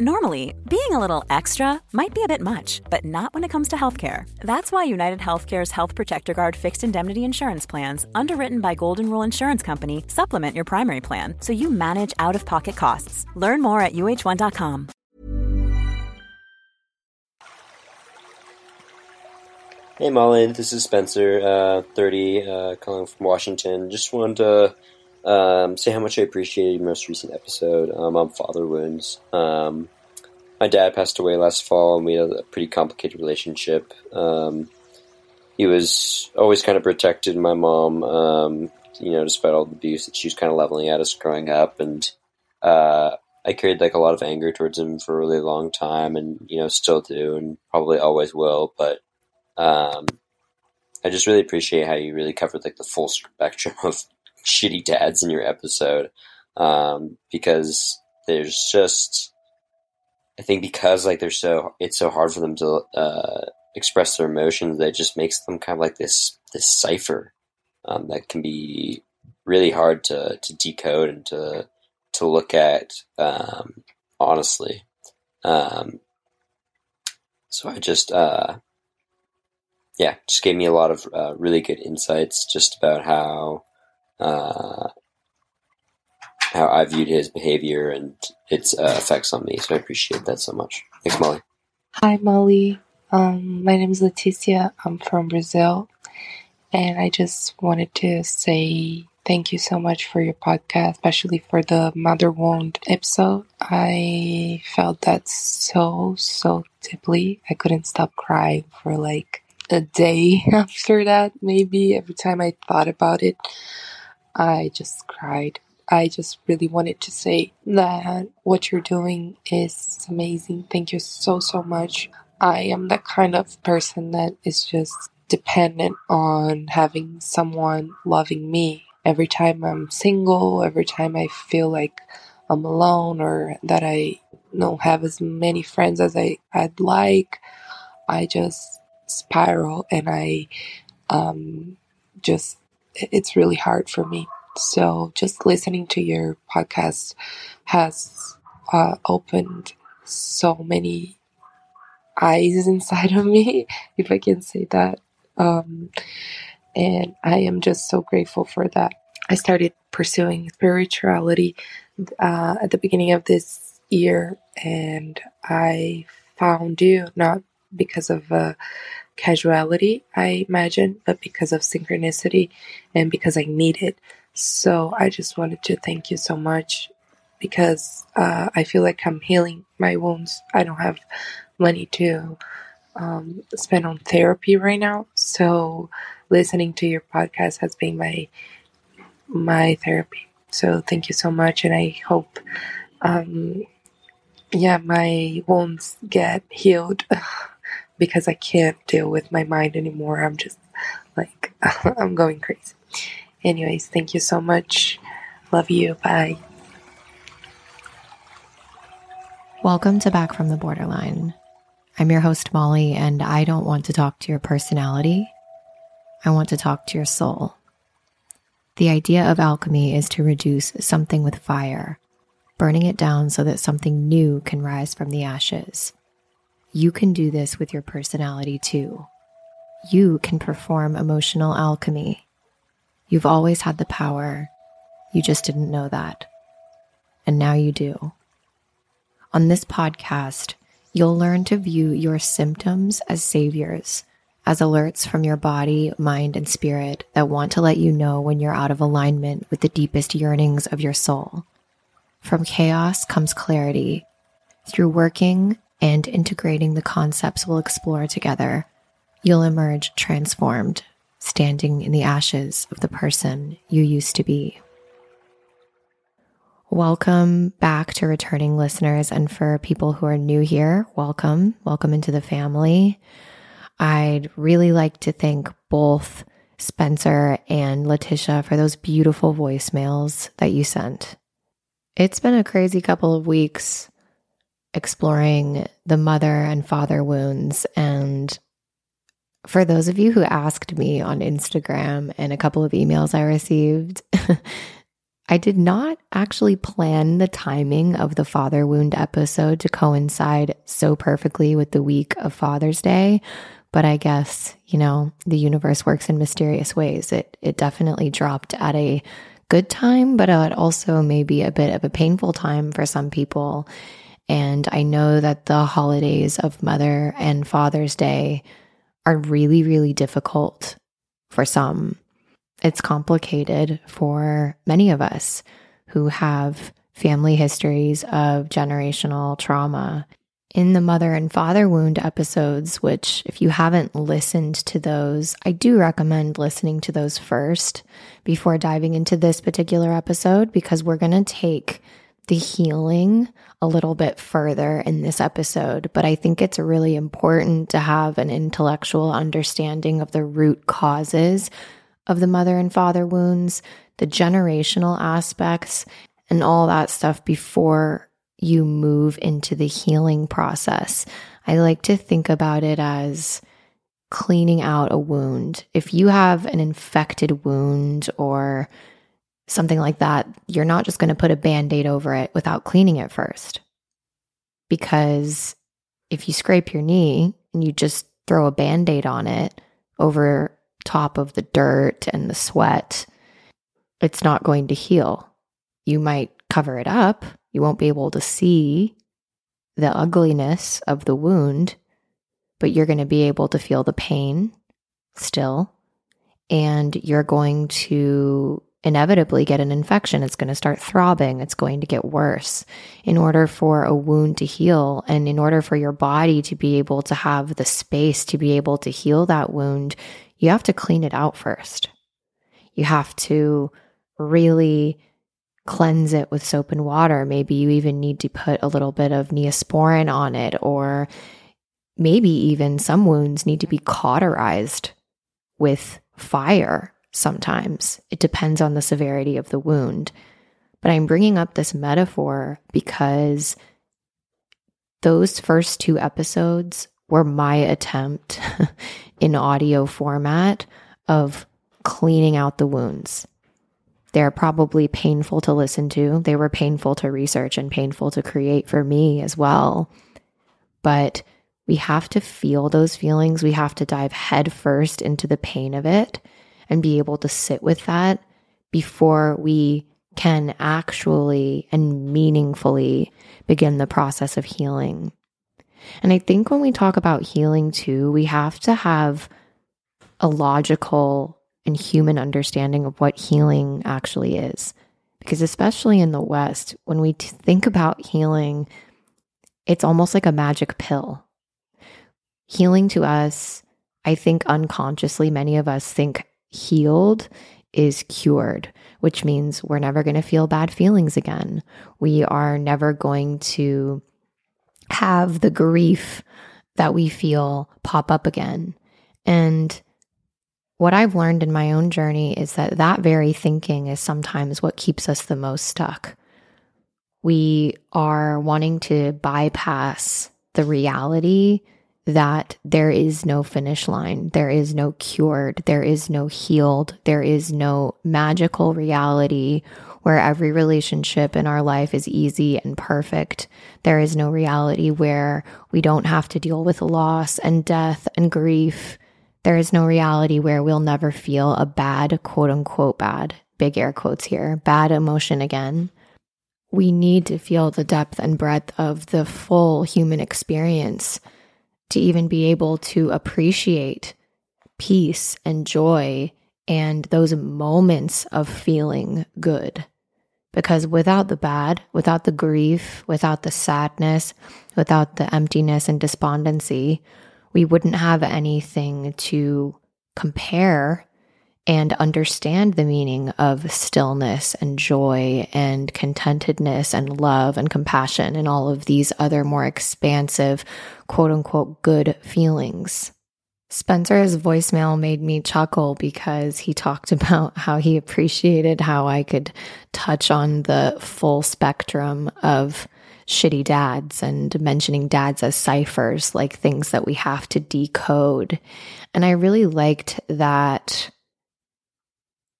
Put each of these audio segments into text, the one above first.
Normally, being a little extra might be a bit much, but not when it comes to healthcare. That's why United Healthcare's Health Protector Guard fixed indemnity insurance plans, underwritten by Golden Rule Insurance Company, supplement your primary plan so you manage out of pocket costs. Learn more at uh1.com. Hey Molly, this is Spencer, uh, 30, uh, calling from Washington. Just wanted to um, say how much I appreciated your most recent episode um, on father wounds. Um, my dad passed away last fall, and we had a pretty complicated relationship. Um, he was always kind of protected my mom, um, you know, despite all the abuse that she was kind of leveling at us growing up, and uh, I carried like a lot of anger towards him for a really long time, and you know, still do, and probably always will. But um, I just really appreciate how you really covered like the full spectrum of shitty dads in your episode um, because there's just I think because like they're so it's so hard for them to uh, express their emotions that just makes them kind of like this this cipher um, that can be really hard to to decode and to to look at um, honestly. Um, so I just uh, yeah, just gave me a lot of uh, really good insights just about how uh, how I viewed his behavior and its uh, effects on me. So I appreciate that so much. Thanks, Molly. Hi, Molly. Um, my name is Leticia. I'm from Brazil. And I just wanted to say thank you so much for your podcast, especially for the mother wound episode. I felt that so, so deeply. I couldn't stop crying for like a day after that, maybe every time I thought about it. I just cried. I just really wanted to say that what you're doing is amazing. Thank you so, so much. I am that kind of person that is just dependent on having someone loving me. Every time I'm single, every time I feel like I'm alone or that I don't have as many friends as I, I'd like, I just spiral and I um, just it's really hard for me. So just listening to your podcast has uh, opened so many eyes inside of me, if I can say that. Um, and I am just so grateful for that. I started pursuing spirituality uh, at the beginning of this year, and I found you not because of uh, casuality, I imagine, but because of synchronicity and because I need it. So I just wanted to thank you so much because uh, I feel like I'm healing my wounds. I don't have money to um, spend on therapy right now, so listening to your podcast has been my my therapy. So thank you so much, and I hope, um, yeah, my wounds get healed. because I can't deal with my mind anymore. I'm just like, I'm going crazy. Anyways, thank you so much. Love you. Bye. Welcome to Back from the Borderline. I'm your host, Molly, and I don't want to talk to your personality. I want to talk to your soul. The idea of alchemy is to reduce something with fire, burning it down so that something new can rise from the ashes. You can do this with your personality too. You can perform emotional alchemy. You've always had the power. You just didn't know that. And now you do. On this podcast, you'll learn to view your symptoms as saviors, as alerts from your body, mind, and spirit that want to let you know when you're out of alignment with the deepest yearnings of your soul. From chaos comes clarity. Through working and integrating the concepts we'll explore together, you'll emerge transformed, standing in the ashes of the person you used to be. Welcome back to returning listeners. And for people who are new here, welcome. Welcome into the family. I'd really like to thank both Spencer and Letitia for those beautiful voicemails that you sent. It's been a crazy couple of weeks exploring the mother and father wounds. And for those of you who asked me on Instagram and a couple of emails I received, I did not actually plan the timing of the father wound episode to coincide so perfectly with the week of Father's Day, but I guess, you know, the universe works in mysterious ways. It it definitely dropped at a good time, but also maybe a bit of a painful time for some people. And I know that the holidays of Mother and Father's Day are really, really difficult for some. It's complicated for many of us who have family histories of generational trauma. In the mother and father wound episodes, which, if you haven't listened to those, I do recommend listening to those first before diving into this particular episode because we're going to take the healing a little bit further in this episode, but I think it's really important to have an intellectual understanding of the root causes of the mother and father wounds, the generational aspects, and all that stuff before you move into the healing process. I like to think about it as cleaning out a wound. If you have an infected wound or something like that, you're not just going to put a band aid over it without cleaning it first. Because if you scrape your knee and you just throw a band aid on it over top of the dirt and the sweat, it's not going to heal. You might cover it up. You won't be able to see the ugliness of the wound, but you're going to be able to feel the pain still. And you're going to inevitably get an infection. It's going to start throbbing. It's going to get worse. In order for a wound to heal and in order for your body to be able to have the space to be able to heal that wound, you have to clean it out first. You have to really cleanse it with soap and water. Maybe you even need to put a little bit of neosporin on it, or maybe even some wounds need to be cauterized with fire sometimes. It depends on the severity of the wound. But I'm bringing up this metaphor because those first two episodes were my attempt in audio format of cleaning out the wounds. They're probably painful to listen to. They were painful to research and painful to create for me as well. But we have to feel those feelings. We have to dive headfirst into the pain of it and be able to sit with that before we can actually and meaningfully begin the process of healing. And I think when we talk about healing too, we have to have a logical and human understanding of what healing actually is. Because, especially in the West, when we think about healing, it's almost like a magic pill. Healing to us, I think unconsciously, many of us think healed is cured, which means we're never going to feel bad feelings again. We are never going to have the grief that we feel pop up again. And what I've learned in my own journey is that that very thinking is sometimes what keeps us the most stuck. We are wanting to bypass the reality that there is no finish line, there is no cured, there is no healed, there is no magical reality where every relationship in our life is easy and perfect. There is no reality where we don't have to deal with loss and death and grief. There is no reality where we'll never feel a bad, quote unquote, bad, big air quotes here, bad emotion again. We need to feel the depth and breadth of the full human experience to even be able to appreciate peace and joy and those moments of feeling good. Because without the bad, without the grief, without the sadness, without the emptiness and despondency, we wouldn't have anything to compare and understand the meaning of stillness and joy and contentedness and love and compassion and all of these other more expansive, quote unquote, good feelings. Spencer's voicemail made me chuckle because he talked about how he appreciated how I could touch on the full spectrum of shitty dads and mentioning dads as ciphers, like things that we have to decode. And I really liked that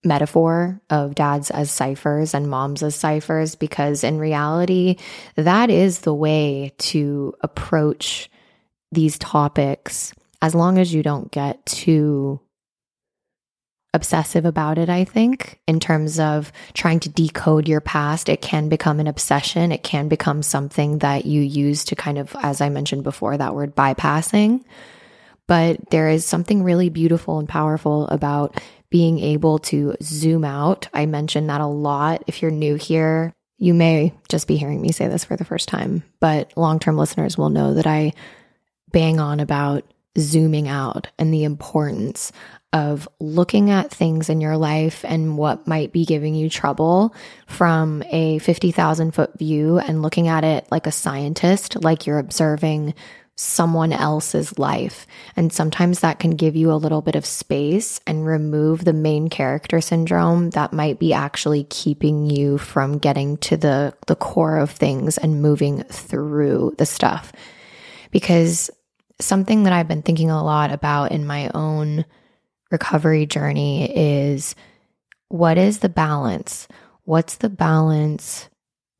metaphor of dads as ciphers and moms as ciphers because in reality, that is the way to approach these topics as long as you don't get too obsessive about it, I think, in terms of trying to decode your past. It can become an obsession. It can become something that you use to kind of, as I mentioned before, that word bypassing. But there is something really beautiful and powerful about being able to zoom out. I mention that a lot. If you're new here, you may just be hearing me say this for the first time, but long term listeners will know that I bang on about zooming out and the importance of looking at things in your life and what might be giving you trouble from a 50,000 foot view and looking at it like a scientist, like you're observing someone else's life. And sometimes that can give you a little bit of space and remove the main character syndrome that might be actually keeping you from getting to the, the core of things and moving through the stuff. Because something that I've been thinking a lot about in my own recovery journey is what is the balance? What's the balance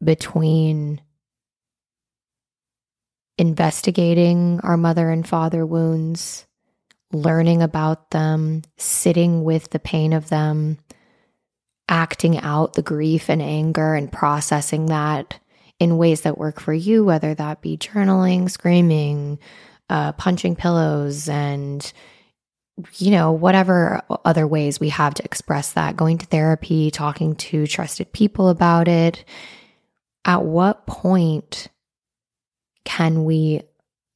between investigating our mother and father wounds, learning about them, sitting with the pain of them, acting out the grief and anger and processing that in ways that work for you, whether that be journaling, screaming, uh, punching pillows, and you know, whatever other ways we have to express that, going to therapy, talking to trusted people about it. At what point can we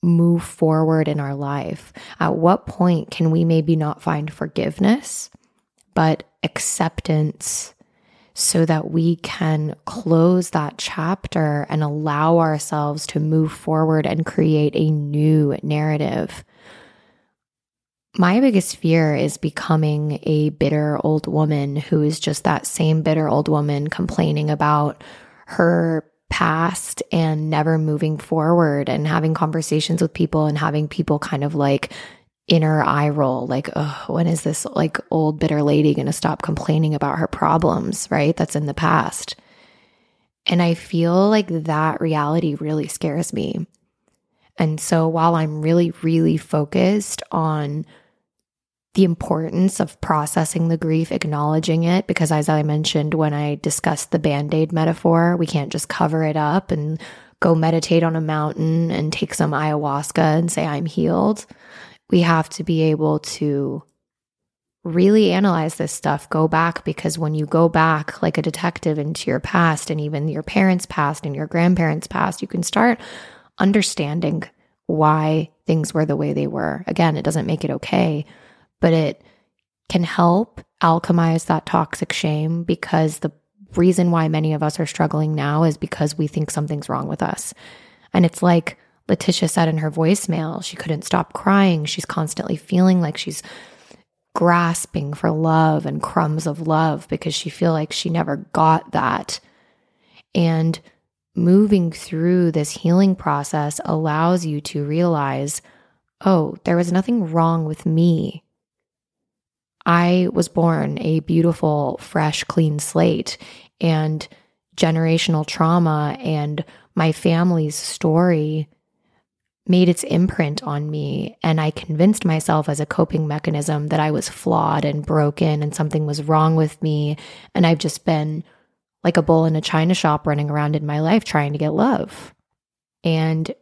move forward in our life? At what point can we maybe not find forgiveness, but acceptance so that we can close that chapter and allow ourselves to move forward and create a new narrative? My biggest fear is becoming a bitter old woman who is just that same bitter old woman complaining about her past and never moving forward and having conversations with people and having people kind of like inner eye roll like oh when is this like old bitter lady going to stop complaining about her problems right? That's in the past. And i feel like that reality really scares me. And so while i'm really really focused on the importance of processing the grief, acknowledging it, because as I mentioned when I discussed the band aid metaphor, we can't just cover it up and go meditate on a mountain and take some ayahuasca and say, I'm healed. We have to be able to really analyze this stuff, go back, because when you go back like a detective into your past and even your parents' past and your grandparents' past, you can start understanding why things were the way they were. Again, it doesn't make it okay but it can help alchemize that toxic shame because the reason why many of us are struggling now is because we think something's wrong with us. And it's like Letitia said in her voicemail, she couldn't stop crying. She's constantly feeling like she's grasping for love and crumbs of love because she feel like she never got that. And moving through this healing process allows you to realize, oh, there was nothing wrong with me. I was born a beautiful, fresh, clean slate, and generational trauma and my family's story made its imprint on me. And I convinced myself as a coping mechanism that I was flawed and broken and something was wrong with me. And I've just been like a bull in a china shop running around in my life trying to get love. And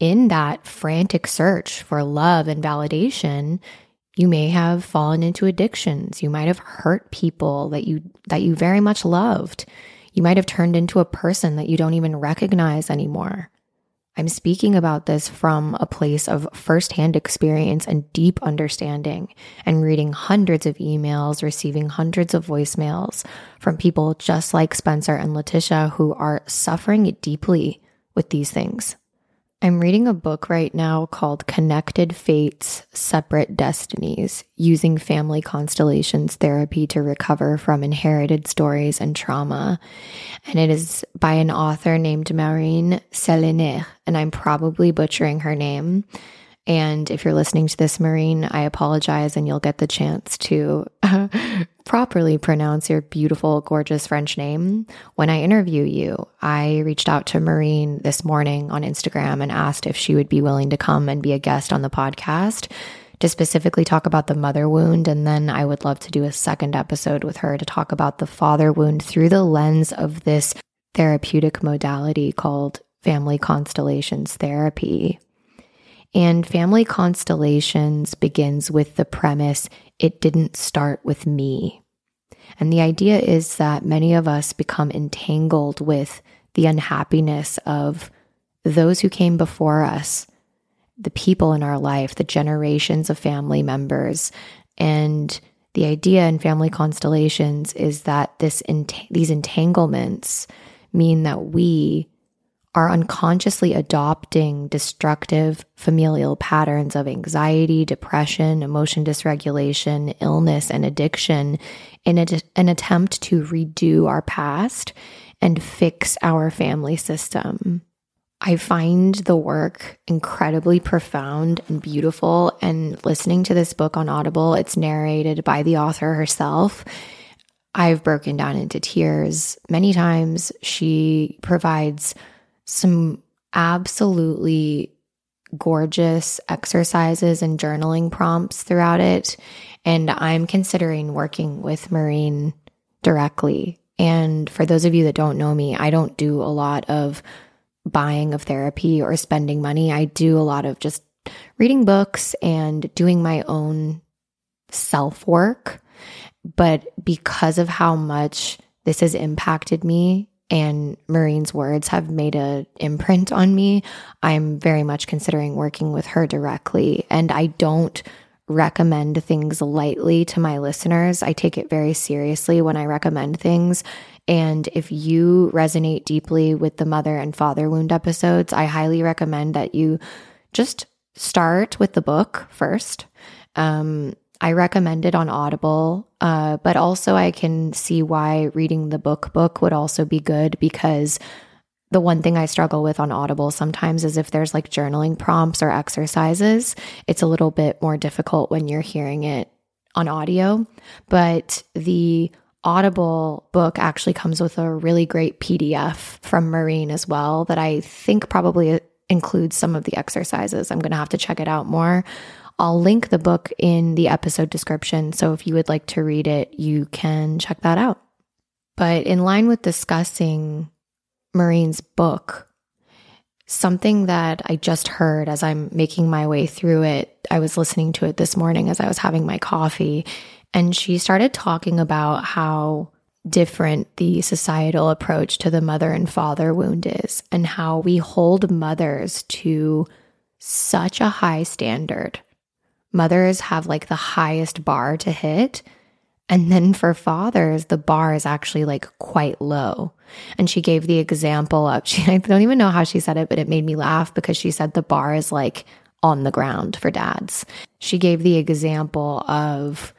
in that frantic search for love and validation, you may have fallen into addictions. You might have hurt people that you that you very much loved. You might have turned into a person that you don't even recognize anymore. I'm speaking about this from a place of firsthand experience and deep understanding, and reading hundreds of emails, receiving hundreds of voicemails from people just like Spencer and Letitia who are suffering deeply with these things. I'm reading a book right now called Connected Fates, Separate Destinies Using Family Constellations Therapy to Recover from Inherited Stories and Trauma. And it is by an author named Marine Sélénaire, and I'm probably butchering her name. And if you're listening to this, Marine, I apologize, and you'll get the chance to properly pronounce your beautiful, gorgeous French name when I interview you. I reached out to Marine this morning on Instagram and asked if she would be willing to come and be a guest on the podcast to specifically talk about the mother wound. And then I would love to do a second episode with her to talk about the father wound through the lens of this therapeutic modality called family constellations therapy. And family constellations begins with the premise it didn't start with me. And the idea is that many of us become entangled with the unhappiness of those who came before us, the people in our life, the generations of family members. And the idea in family constellations is that this these entanglements mean that we are unconsciously adopting destructive familial patterns of anxiety, depression, emotion dysregulation, illness, and addiction in a, an attempt to redo our past and fix our family system. I find the work incredibly profound and beautiful. And listening to this book on Audible, it's narrated by the author herself. I've broken down into tears many times. She provides some absolutely gorgeous exercises and journaling prompts throughout it. And I'm considering working with Marine directly. And for those of you that don't know me, I don't do a lot of buying of therapy or spending money. I do a lot of just reading books and doing my own self work. But because of how much this has impacted me and Marine's words have made an imprint on me, I'm very much considering working with her directly. And I don't recommend things lightly to my listeners. I take it very seriously when I recommend things. And if you resonate deeply with the mother and father wound episodes, I highly recommend that you just start with the book first. Um, I recommend it on Audible, uh, but also I can see why reading the book book would also be good because the one thing I struggle with on Audible sometimes is if there's like journaling prompts or exercises, it's a little bit more difficult when you're hearing it on audio. But the Audible book actually comes with a really great PDF from Marine as well that I think probably includes some of the exercises. I'm going to have to check it out more. I'll link the book in the episode description. So if you would like to read it, you can check that out. But in line with discussing Marine's book, something that I just heard as I'm making my way through it, I was listening to it this morning as I was having my coffee, and she started talking about how different the societal approach to the mother and father wound is, and how we hold mothers to such a high standard mothers have like the highest bar to hit. And then for fathers, the bar is actually like quite low. And she gave the example of, she, I don't even know how she said it, but it made me laugh because she said the bar is like on the ground for dads. She gave the example of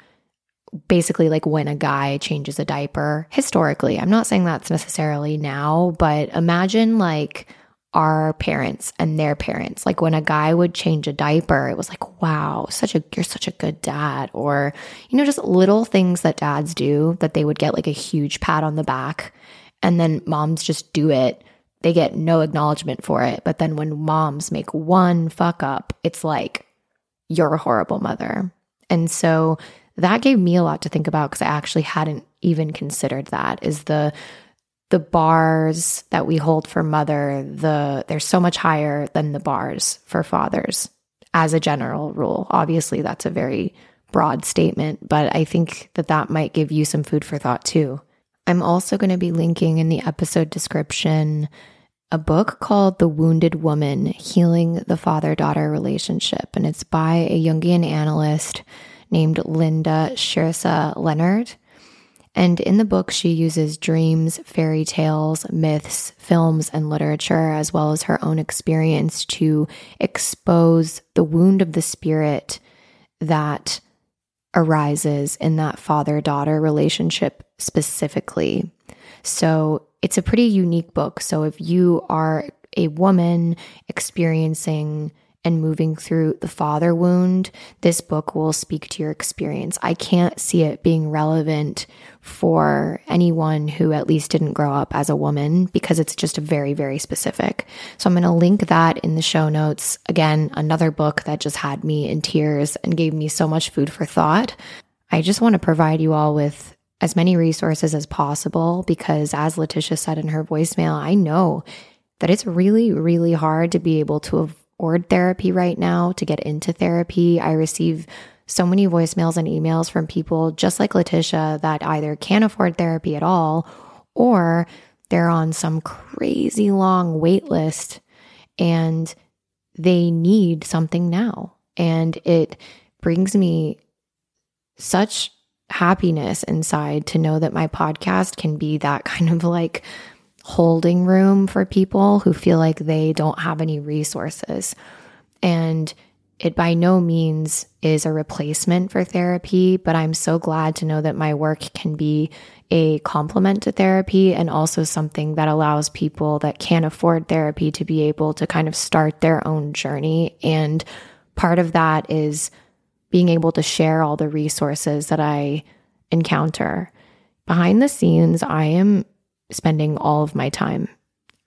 basically like when a guy changes a diaper historically. I'm not saying that's necessarily now, but imagine like our parents and their parents. Like when a guy would change a diaper, it was like, wow, such a you're such a good dad. Or, you know, just little things that dads do that they would get like a huge pat on the back. And then moms just do it. They get no acknowledgement for it. But then when moms make one fuck up, it's like, you're a horrible mother. And so that gave me a lot to think about because I actually hadn't even considered that is the the bars that we hold for mother, the they're so much higher than the bars for fathers as a general rule. Obviously, that's a very broad statement, but I think that that might give you some food for thought too. I'm also going to be linking in the episode description a book called The Wounded Woman Healing the Father Daughter Relationship. And it's by a Jungian analyst named Linda Schierse Leonard. And in the book, she uses dreams, fairy tales, myths, films, and literature, as well as her own experience to expose the wound of the spirit that arises in that father daughter relationship specifically. So it's a pretty unique book. So if you are a woman experiencing and moving through the father wound, this book will speak to your experience. I can't see it being relevant for anyone who at least didn't grow up as a woman because it's just very, very specific. So I'm going to link that in the show notes. Again, another book that just had me in tears and gave me so much food for thought. I just want to provide you all with as many resources as possible because, as Letitia said in her voicemail, I know that it's really, really hard to be able to afford therapy right now, to get into therapy. I receive so many voicemails and emails from people just like Letitia that either can't afford therapy at all or they're on some crazy long wait list and they need something now. And it brings me such happiness inside to know that my podcast can be that kind of like holding room for people who feel like they don't have any resources. And it by no means is a replacement for therapy, but I'm so glad to know that my work can be a complement to therapy and also something that allows people that can't afford therapy to be able to kind of start their own journey. And part of that is being able to share all the resources that I encounter. Behind the scenes, I am spending all of my time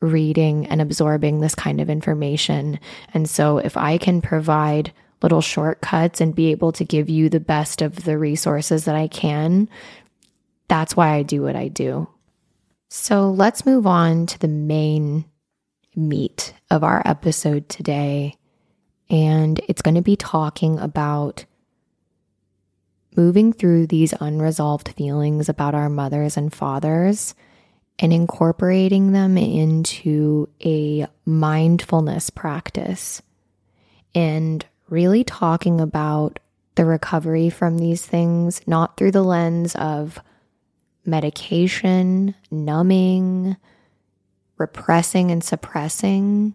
reading and absorbing this kind of information. And so, if I can provide little shortcuts and be able to give you the best of the resources that I can, that's why I do what I do. So, let's move on to the main meat of our episode today. And it's going to be talking about moving through these unresolved feelings about our mothers and fathers and incorporating them into a mindfulness practice and really talking about the recovery from these things, not through the lens of medication, numbing, repressing and suppressing,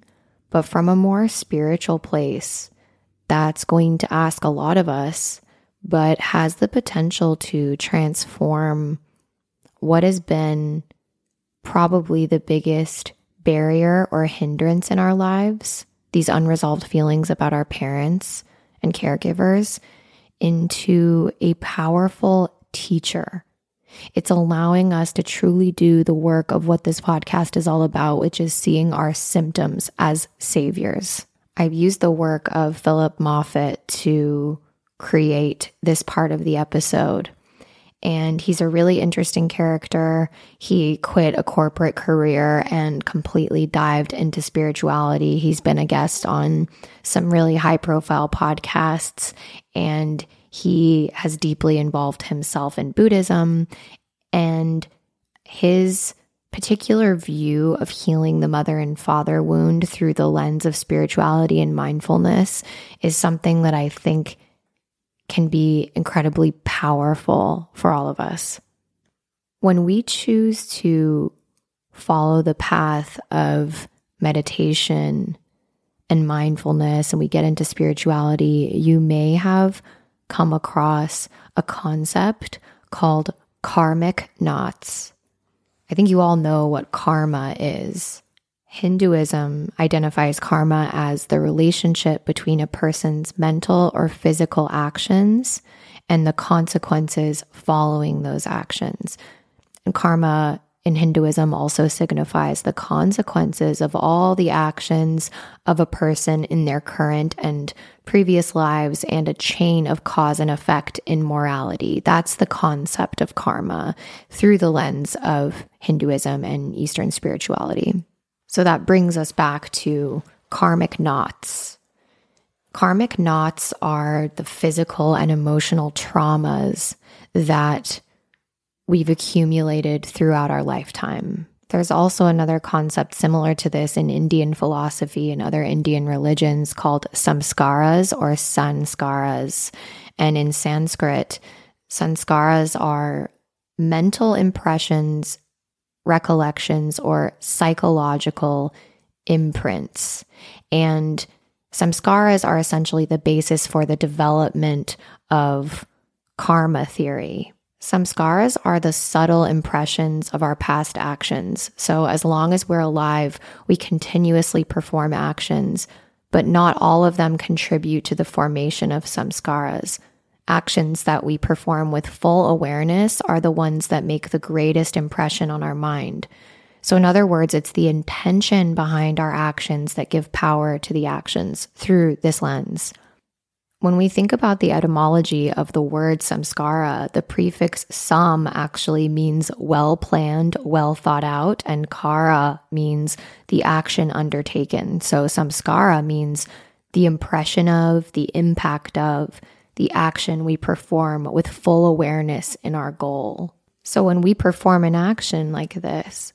but from a more spiritual place that's going to ask a lot of us but has the potential to transform what has been probably the biggest barrier or hindrance in our lives, these unresolved feelings about our parents and caregivers, into a powerful teacher. It's allowing us to truly do the work of what this podcast is all about, which is seeing our symptoms as saviors. I've used the work of Philip Moffitt to create this part of the episode. And he's a really interesting character. He quit a corporate career and completely dived into spirituality. He's been a guest on some really high profile podcasts and he has deeply involved himself in Buddhism. And his particular view of healing the mother and father wound through the lens of spirituality and mindfulness is something that I think can be incredibly powerful for all of us. When we choose to follow the path of meditation and mindfulness and we get into spirituality, you may have come across a concept called karmic knots. I think you all know what karma is. Hinduism identifies karma as the relationship between a person's mental or physical actions and the consequences following those actions. And karma in Hinduism also signifies the consequences of all the actions of a person in their current and previous lives and a chain of cause and effect in morality. That's the concept of karma through the lens of Hinduism and Eastern spirituality. So that brings us back to karmic knots. Karmic knots are the physical and emotional traumas that we've accumulated throughout our lifetime. There's also another concept similar to this in Indian philosophy and other Indian religions called samskaras or sanskaras. And in Sanskrit, sanskaras are mental impressions, recollections, or psychological imprints. And samskaras are essentially the basis for the development of karma theory. Samskaras are the subtle impressions of our past actions. So, as long as we're alive, we continuously perform actions, but not all of them contribute to the formation of samskaras. Actions that we perform with full awareness are the ones that make the greatest impression on our mind. So, in other words, it's the intention behind our actions that give power to the actions through this lens. When we think about the etymology of the word samskara, the prefix sam actually means well planned, well thought out, and kara means the action undertaken. So samskara means the impression of, the impact of, the action we perform with full awareness in our goal. So when we perform an action like this,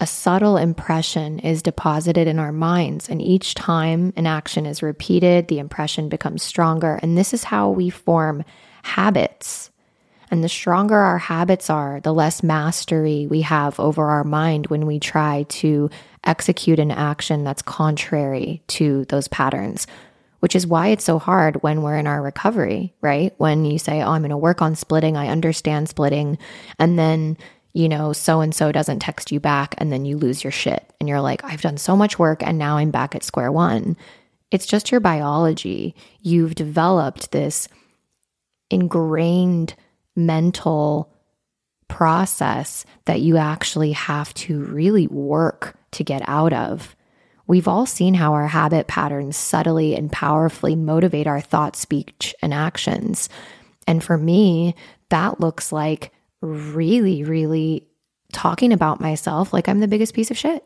a subtle impression is deposited in our minds. And each time an action is repeated, the impression becomes stronger. And this is how we form habits. And the stronger our habits are, the less mastery we have over our mind when we try to execute an action that's contrary to those patterns, which is why it's so hard when we're in our recovery, right? When you say, Oh, I'm going to work on splitting, I understand splitting. And then you know, so and so doesn't text you back and then you lose your shit. And you're like, I've done so much work and now I'm back at square one. It's just your biology. You've developed this ingrained mental process that you actually have to really work to get out of. We've all seen how our habit patterns subtly and powerfully motivate our thought, speech, and actions. And for me, that looks like really, really talking about myself like I'm the biggest piece of shit.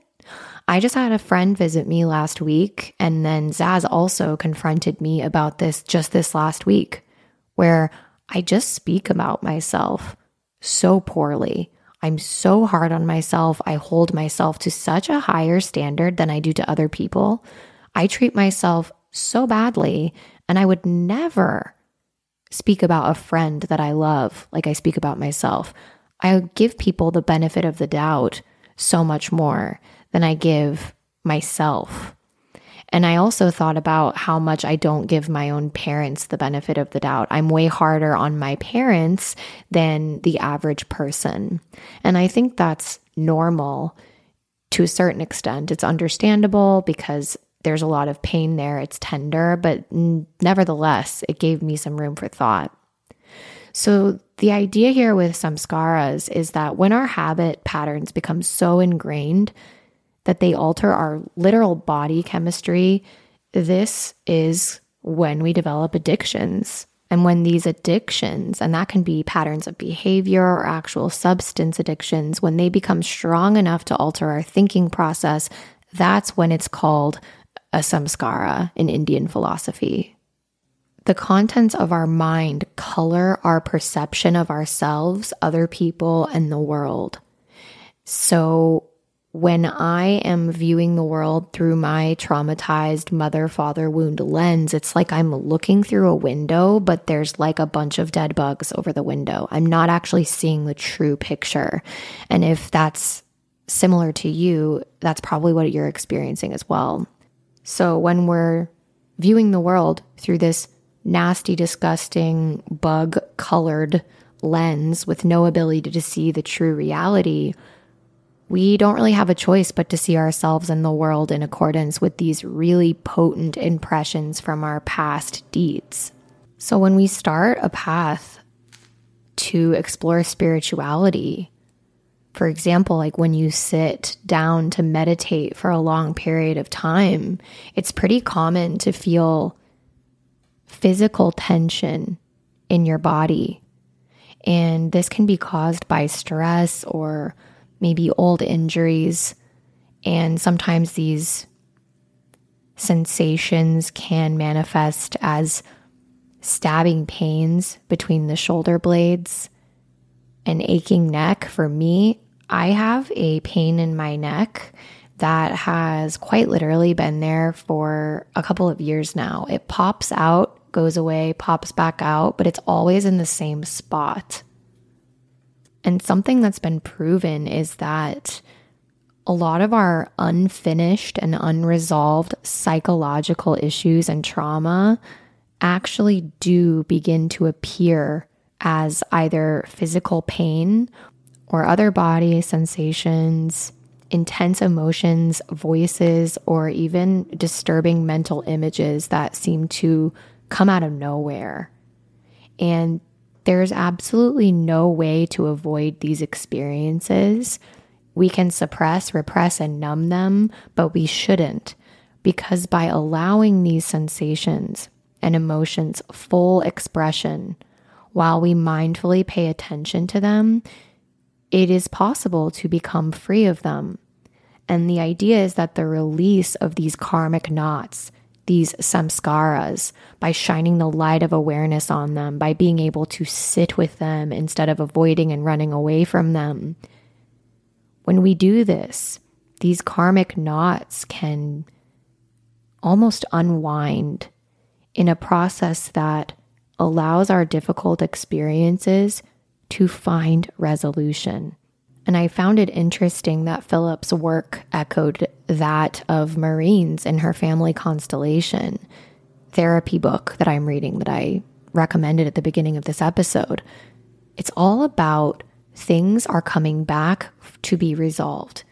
I just had a friend visit me last week, and then Zaz also confronted me about this just this last week, where I just speak about myself so poorly. I'm so hard on myself. I hold myself to such a higher standard than I do to other people. I treat myself so badly, and I would never speak about a friend that I love like I speak about myself. I give people the benefit of the doubt so much more than I give myself. And I also thought about how much I don't give my own parents the benefit of the doubt. I'm way harder on my parents than the average person. And I think that's normal to a certain extent. It's understandable because there's a lot of pain there. It's tender, but nevertheless, it gave me some room for thought. So, the idea here with samskaras is that when our habit patterns become so ingrained that they alter our literal body chemistry, this is when we develop addictions. And when these addictions, and that can be patterns of behavior or actual substance addictions, when they become strong enough to alter our thinking process, that's when it's called a samskara in Indian philosophy. The contents of our mind color our perception of ourselves, other people, and the world. So, when I am viewing the world through my traumatized mother father wound lens, it's like I'm looking through a window, but there's like a bunch of dead bugs over the window. I'm not actually seeing the true picture. And if that's similar to you, that's probably what you're experiencing as well. So when we're viewing the world through this nasty, disgusting, bug colored lens with no ability to see the true reality, we don't really have a choice but to see ourselves in the world in accordance with these really potent impressions from our past deeds. So when we start a path to explore spirituality, for example, like when you sit down to meditate for a long period of time, it's pretty common to feel physical tension in your body. And this can be caused by stress or maybe old injuries. And sometimes these sensations can manifest as stabbing pains between the shoulder blades, an aching neck. For me, I have a pain in my neck that has quite literally been there for a couple of years now. It pops out, goes away, pops back out, but it's always in the same spot. And something that's been proven is that a lot of our unfinished and unresolved psychological issues and trauma actually do begin to appear as either physical pain or other body sensations, intense emotions, voices, or even disturbing mental images that seem to come out of nowhere. And there's absolutely no way to avoid these experiences. We can suppress, repress, and numb them, but we shouldn't, because by allowing these sensations and emotions full expression while we mindfully pay attention to them, it is possible to become free of them. And the idea is that the release of these karmic knots, these samskaras, by shining the light of awareness on them, by being able to sit with them instead of avoiding and running away from them. When we do this, these karmic knots can almost unwind in a process that allows our difficult experiences to find resolution. And I found it interesting that Philip's work echoed that of Maureen's in her family constellation therapy book that I'm reading that I recommended at the beginning of this episode. It's all about things are coming back to be resolved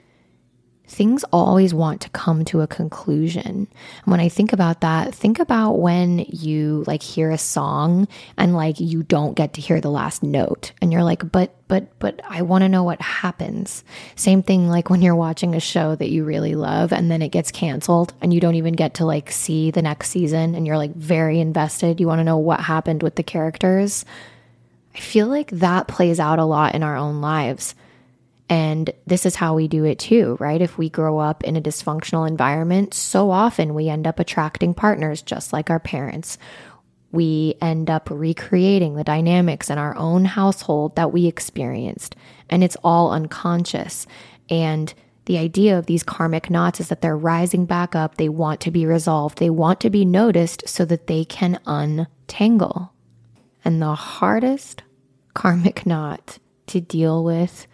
things always want to come to a conclusion. And when I think about that, think about when you like hear a song and like you don't get to hear the last note and you're like, but, but, but I want to know what happens. Same thing like when you're watching a show that you really love and then it gets canceled and you don't even get to like see the next season and you're like very invested. You want to know what happened with the characters. I feel like that plays out a lot in our own lives and this is how we do it too, right? If we grow up in a dysfunctional environment, so often we end up attracting partners just like our parents. We end up recreating the dynamics in our own household that we experienced, and it's all unconscious. And the idea of these karmic knots is that they're rising back up. They want to be resolved. They want to be noticed so that they can untangle. And the hardest karmic knot to deal with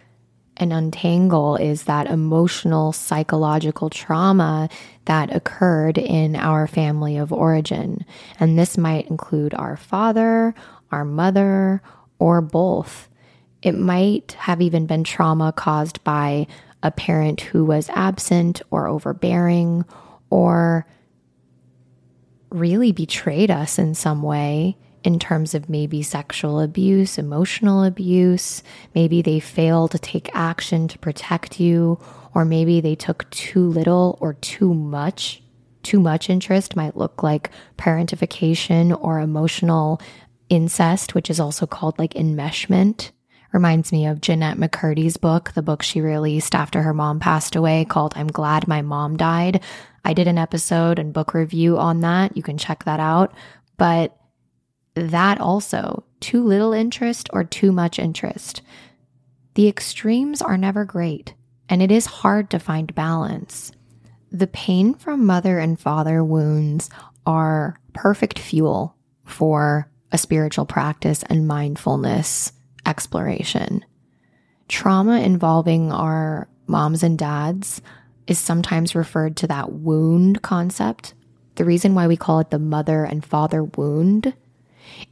and untangle is that emotional, psychological trauma that occurred in our family of origin. And this might include our father, our mother, or both. It might have even been trauma caused by a parent who was absent or overbearing or really betrayed us in some way in terms of maybe sexual abuse, emotional abuse. Maybe they fail to take action to protect you, or maybe they took too little or too much. Too much interest might look like parentification or emotional incest, which is also called like enmeshment. Reminds me of Jennette McCurdy's book, the book she released after her mom passed away called I'm Glad My Mom Died. I did an episode and book review on that. You can check that out. But that also too little interest or too much interest. The extremes are never great, and it is hard to find balance. The pain from mother and father wounds are perfect fuel for a spiritual practice and mindfulness exploration. Trauma involving our moms and dads is sometimes referred to that wound concept. The reason why we call it the mother and father wound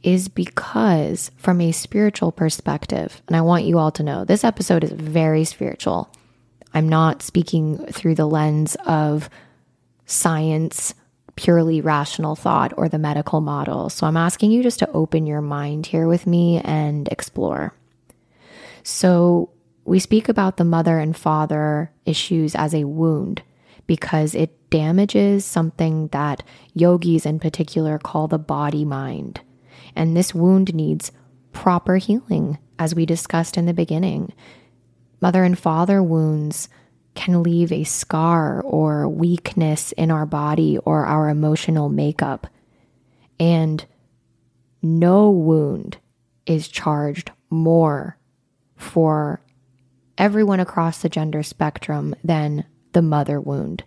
is because, from a spiritual perspective, and I want you all to know this episode is very spiritual. I'm not speaking through the lens of science, purely rational thought, or the medical model. So I'm asking you just to open your mind here with me and explore. So, we speak about the mother and father issues as a wound because it damages something that yogis in particular call the body mind. And this wound needs proper healing, as we discussed in the beginning. Mother and father wounds can leave a scar or weakness in our body or our emotional makeup. And no wound is charged more for everyone across the gender spectrum than the mother wound.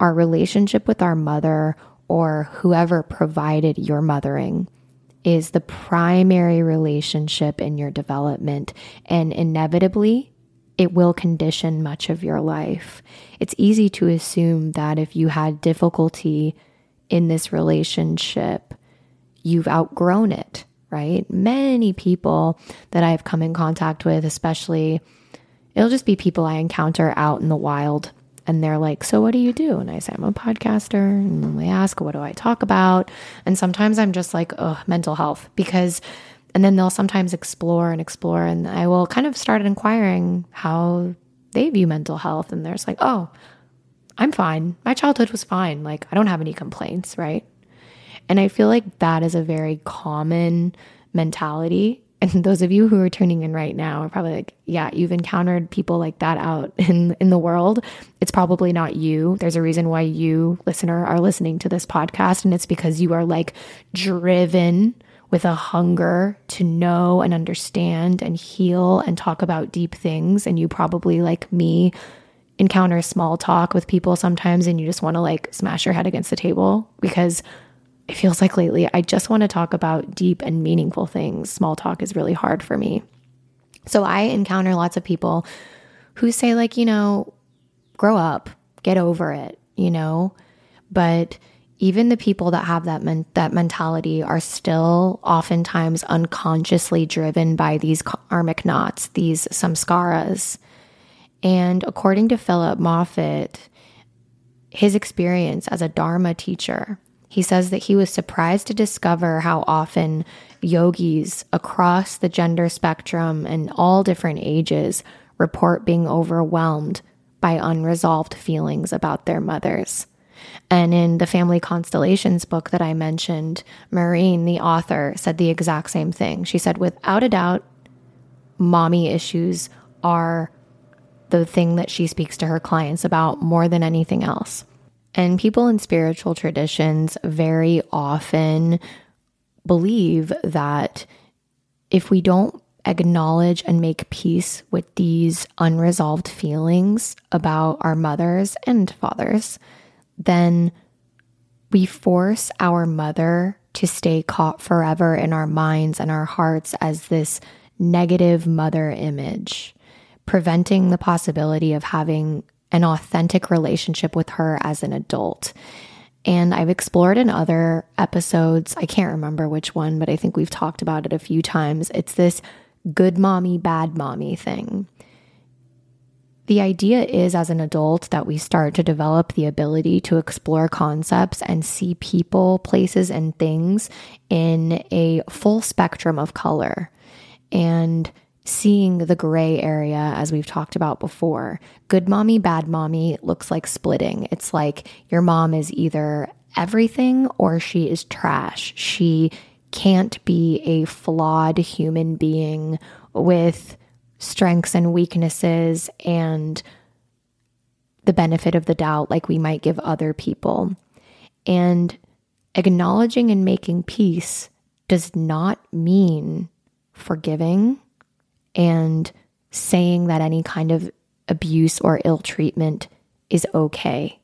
Our relationship with our mother or whoever provided your mothering is the primary relationship in your development, and inevitably, it will condition much of your life. It's easy to assume that if you had difficulty in this relationship, you've outgrown it, right? Many people that I've come in contact with, especially, it'll just be people I encounter out in the wild. And they're like, So what do you do? And I say, I'm a podcaster. And they ask, What do I talk about? And sometimes I'm just like, Oh, mental health. Because, and then they'll sometimes explore and explore. And I will kind of start inquiring how they view mental health. And there's like, Oh, I'm fine. My childhood was fine. Like, I don't have any complaints, right? And I feel like that is a very common mentality. And those of you who are tuning in right now are probably like, yeah, you've encountered people like that out in in the world. It's probably not you. There's a reason why you, listener, are listening to this podcast and it's because you are like driven with a hunger to know and understand and heal and talk about deep things and you probably like me encounter small talk with people sometimes and you just want to like smash your head against the table because it feels like lately I just want to talk about deep and meaningful things. Small talk is really hard for me. So I encounter lots of people who say, like, you know, grow up, get over it, you know? But even the people that have that men- that mentality are still oftentimes unconsciously driven by these karmic knots, these samskaras and according to Philip Moffitt, his experience as a Dharma teacher, he says that he was surprised to discover how often yogis across the gender spectrum and all different ages report being overwhelmed by unresolved feelings about their mothers. And in the Family Constellations book that I mentioned, Maureen, the author, said the exact same thing. She said, without a doubt, mommy issues are the thing that she speaks to her clients about more than anything else. And people in spiritual traditions very often believe that if we don't acknowledge and make peace with these unresolved feelings about our mothers and fathers, then we force our mother to stay caught forever in our minds and our hearts as this negative mother image preventing the possibility of having an authentic relationship with her as an adult. And I've explored in other episodes, I can't remember which one, but I think we've talked about it a few times. It's this good mommy, bad mommy thing. The idea is, as an adult, that we start to develop the ability to explore concepts and see people, places, and things in a full spectrum of color. And seeing the gray area, as we've talked about before. Good mommy, bad mommy looks like splitting. It's like your mom is either everything or she is trash. She can't be a flawed human being with strengths and weaknesses and the benefit of the doubt like we might give other people. And acknowledging and making peace does not mean forgiving and saying that any kind of abuse or ill treatment is okay.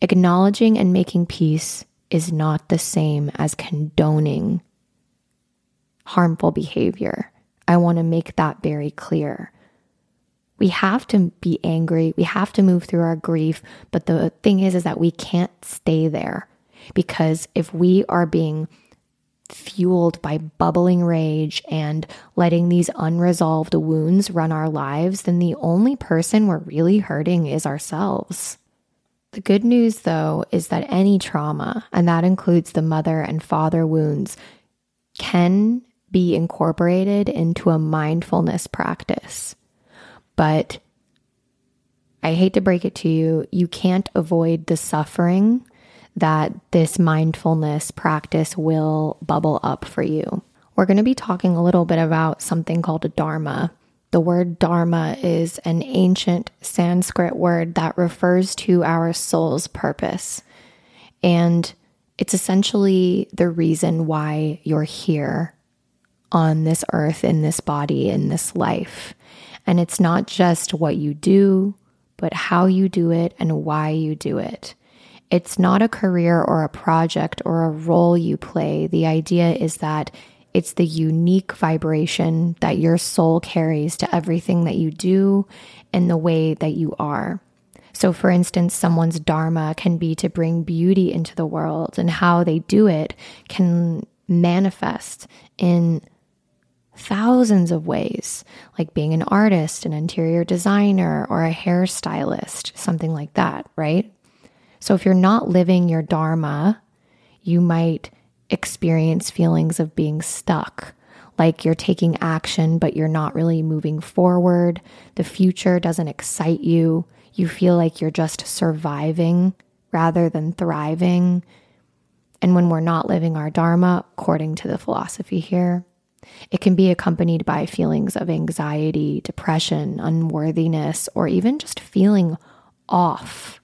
Acknowledging and making peace is not the same as condoning harmful behavior. I want to make that very clear. We have to be angry. We have to move through our grief. But the thing is, is that we can't stay there because if we are being fueled by bubbling rage and letting these unresolved wounds run our lives, then the only person we're really hurting is ourselves. The good news, though, is that any trauma, and that includes the mother and father wounds, can be incorporated into a mindfulness practice. But I hate to break it to you, you can't avoid the suffering that this mindfulness practice will bubble up for you. We're going to be talking a little bit about something called a dharma. The word dharma is an ancient Sanskrit word that refers to our soul's purpose. And it's essentially the reason why you're here on this earth, in this body, in this life. And it's not just what you do, but how you do it and why you do it. It's not a career or a project or a role you play. The idea is that it's the unique vibration that your soul carries to everything that you do and the way that you are. So, for instance, someone's dharma can be to bring beauty into the world, and how they do it can manifest in thousands of ways, like being an artist, an interior designer, or a hairstylist, something like that, right? So if you're not living your Dharma, you might experience feelings of being stuck, like you're taking action, but you're not really moving forward. The future doesn't excite you. You feel like you're just surviving rather than thriving. And when we're not living our Dharma, according to the philosophy here, it can be accompanied by feelings of anxiety, depression, unworthiness, or even just feeling off.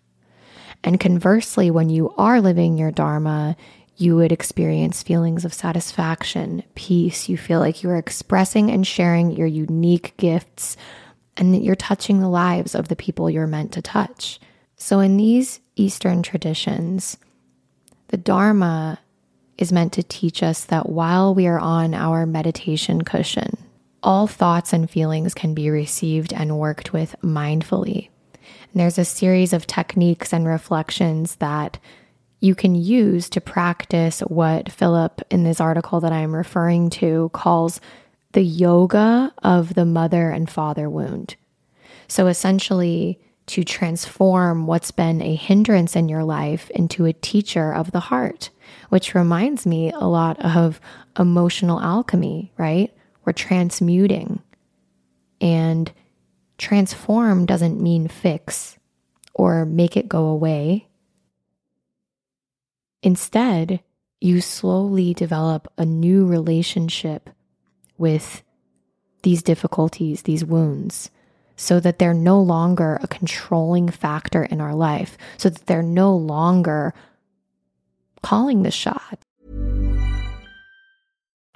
And conversely, when you are living your Dharma, you would experience feelings of satisfaction, peace. You feel like you are expressing and sharing your unique gifts and that you're touching the lives of the people you're meant to touch. So, in these Eastern traditions, the Dharma is meant to teach us that while we are on our meditation cushion, all thoughts and feelings can be received and worked with mindfully. And there's a series of techniques and reflections that you can use to practice what Philip in this article that I'm referring to calls the yoga of the mother and father wound. So essentially, to transform what's been a hindrance in your life into a teacher of the heart which reminds me a lot of emotional alchemy, right? We're transmuting. And transform doesn't mean fix or make it go away. Instead, you slowly develop a new relationship with these difficulties, these wounds, so that they're no longer a controlling factor in our life, so that they're no longer calling the shot.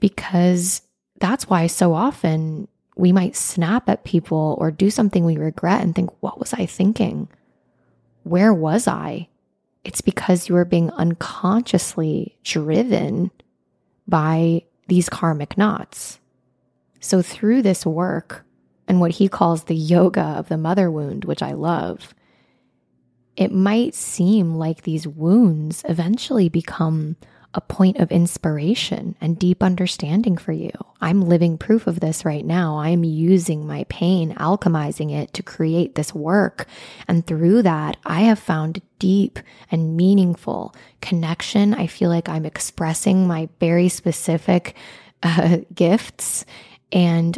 Because that's why so often we might snap at people or do something we regret and think, what was I thinking? where was I? It's because you are being unconsciously driven by these karmic knots. So, through this work and what he calls the yoga of the mother wound, which I love, it might seem like these wounds eventually become a point of inspiration and deep understanding for you. I'm living proof of this right now. I'm using my pain, alchemizing it to create this work. And through that, I have found deep and meaningful connection. I feel like I'm expressing my very specific uh, gifts. And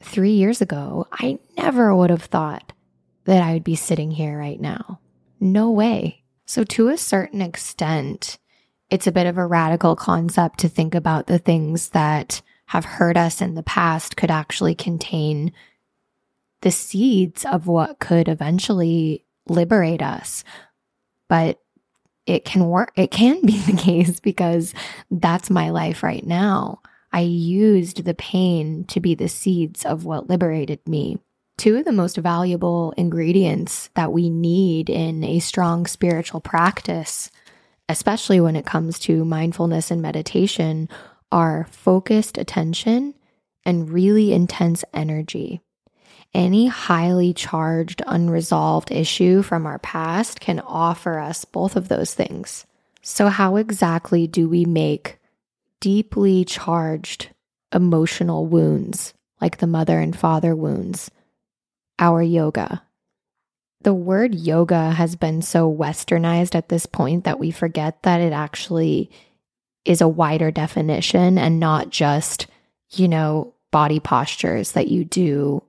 three years ago, I never would have thought that I would be sitting here right now. No way. So, to a certain extent, it's a bit of a radical concept to think about the things that have hurt us in the past could actually contain the seeds of what could eventually liberate us. But it can work, it can be the case because that's my life right now. I used the pain to be the seeds of what liberated me. Two of the most valuable ingredients that we need in a strong spiritual practice especially when it comes to mindfulness and meditation, are focused attention and really intense energy. Any highly charged, unresolved issue from our past can offer us both of those things. So, how exactly do we make deeply charged emotional wounds, like the mother and father wounds, our yoga? The word yoga has been so westernized at this point that we forget that it actually is a wider definition and not just, you know, body postures that you do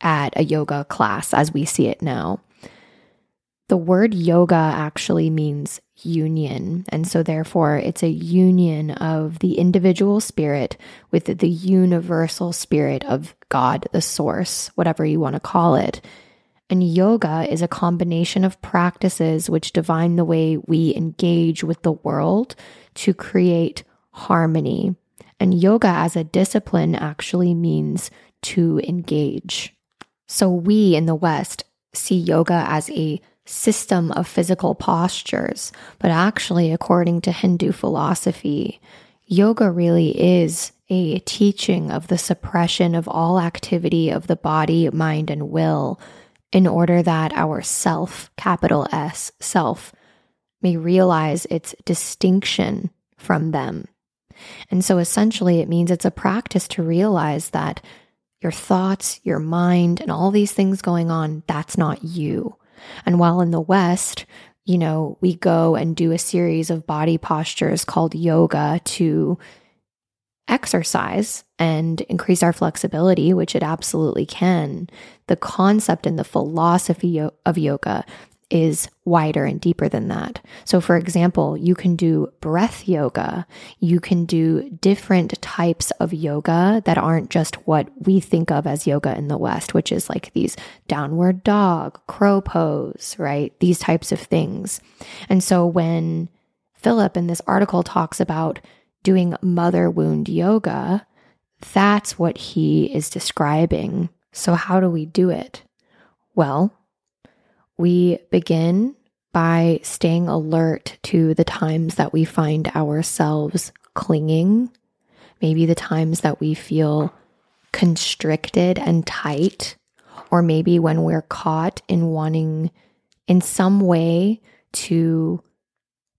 at a yoga class as we see it now. The word yoga actually means union. And so, therefore, it's a union of the individual spirit with the universal spirit of God, the source, whatever you want to call it. And yoga is a combination of practices which divine the way we engage with the world to create harmony. And yoga as a discipline actually means to engage. So we in the West see yoga as a system of physical postures, but actually, according to Hindu philosophy, yoga really is a teaching of the suppression of all activity of the body, mind, and will in order that our self, capital S, self, may realize its distinction from them. And so essentially, it means it's a practice to realize that your thoughts, your mind, and all these things going on, that's not you. And while in the West, you know, we go and do a series of body postures called yoga to exercise and increase our flexibility, which it absolutely can, the concept and the philosophy of yoga is wider and deeper than that. So, for example, you can do breath yoga, you can do different types of yoga that aren't just what we think of as yoga in the West, which is like these downward dog, crow pose, right? These types of things. And so, when Philip in this article talks about doing mother wound yoga, that's what he is describing. So, how do we do it? Well, we begin by staying alert to the times that we find ourselves clinging, maybe the times that we feel constricted and tight, or maybe when we're caught in wanting in some way to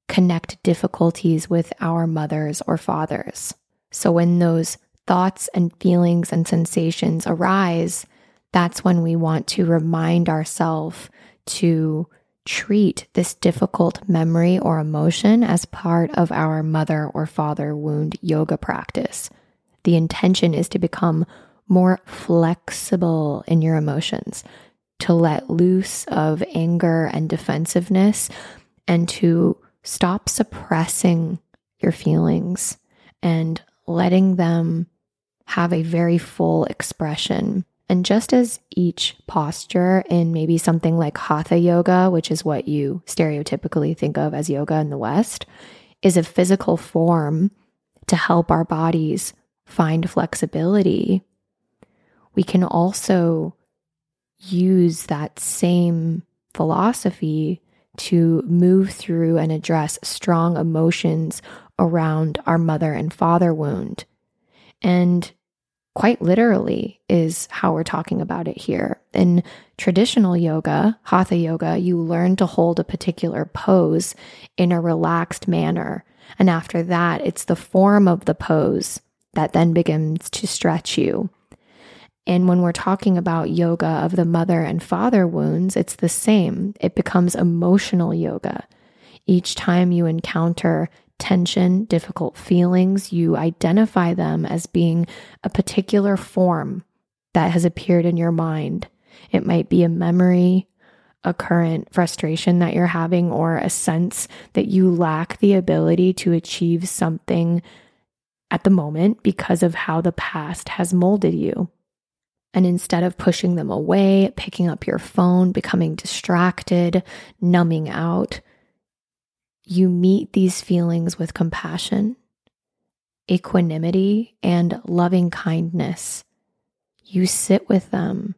connect difficulties with our mothers or fathers. So when those thoughts and feelings and sensations arise, that's when we want to remind ourselves to treat this difficult memory or emotion as part of our mother or father wound yoga practice. The intention is to become more flexible in your emotions, to let loose of anger and defensiveness, and to stop suppressing your feelings and letting them have a very full expression. And just as each posture in maybe something like hatha yoga, which is what you stereotypically think of as yoga in the West, is a physical form to help our bodies find flexibility, we can also use that same philosophy to move through and address strong emotions around our mother and father wound. And quite literally is how we're talking about it here. In traditional yoga, hatha yoga, you learn to hold a particular pose in a relaxed manner. And after that, it's the form of the pose that then begins to stretch you. And when we're talking about yoga of the mother and father wounds, it's the same. It becomes emotional yoga. Each time you encounter tension, difficult feelings, you identify them as being a particular form that has appeared in your mind. It might be a memory, a current frustration that you're having, or a sense that you lack the ability to achieve something at the moment because of how the past has molded you. And instead of pushing them away, picking up your phone, becoming distracted, numbing out, you meet these feelings with compassion, equanimity, and loving kindness. You sit with them.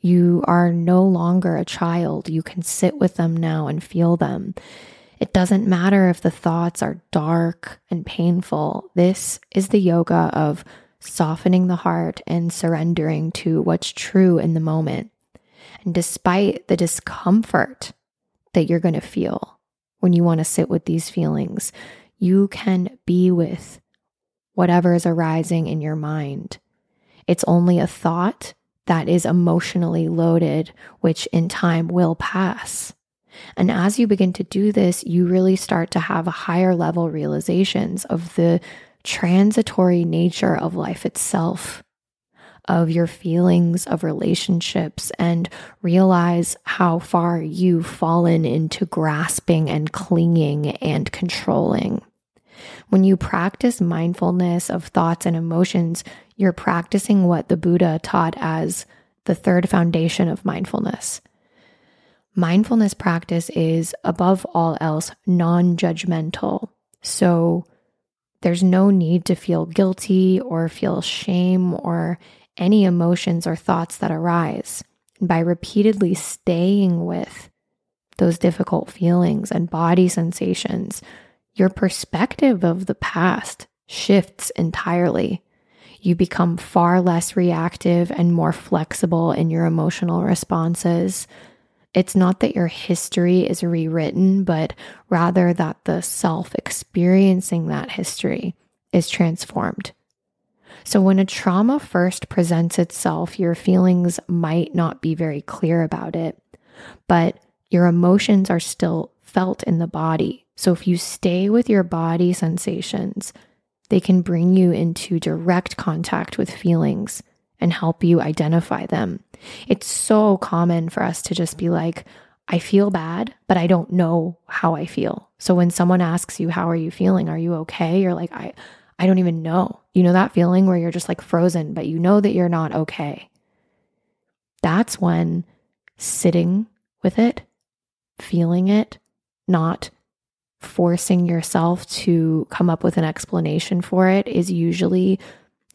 You are no longer a child. You can sit with them now and feel them. It doesn't matter if the thoughts are dark and painful. This is the yoga of softening the heart and surrendering to what's true in the moment. And despite the discomfort that you're going to feel, when you want to sit with these feelings. You can be with whatever is arising in your mind. It's only a thought that is emotionally loaded, which in time will pass. And as you begin to do this, you really start to have higher level realizations of the transitory nature of life itself, of your feelings, of relationships, and realize how far you've fallen into grasping and clinging and controlling. When you practice mindfulness of thoughts and emotions, you're practicing what the Buddha taught as the third foundation of mindfulness. Mindfulness practice is, above all else, non judgmental. So there's no need to feel guilty or feel shame or any emotions or thoughts that arise. By repeatedly staying with those difficult feelings and body sensations, your perspective of the past shifts entirely. You become far less reactive and more flexible in your emotional responses. It's not that your history is rewritten, but rather that the self experiencing that history is transformed. So, when a trauma first presents itself, your feelings might not be very clear about it, but your emotions are still felt in the body. So, if you stay with your body sensations, they can bring you into direct contact with feelings and help you identify them. It's so common for us to just be like, I feel bad, but I don't know how I feel. So when someone asks you, How are you feeling? Are you okay? You're like, I, I don't even know. You know that feeling where you're just like frozen, but you know that you're not okay. That's when sitting with it, feeling it, not forcing yourself to come up with an explanation for it is usually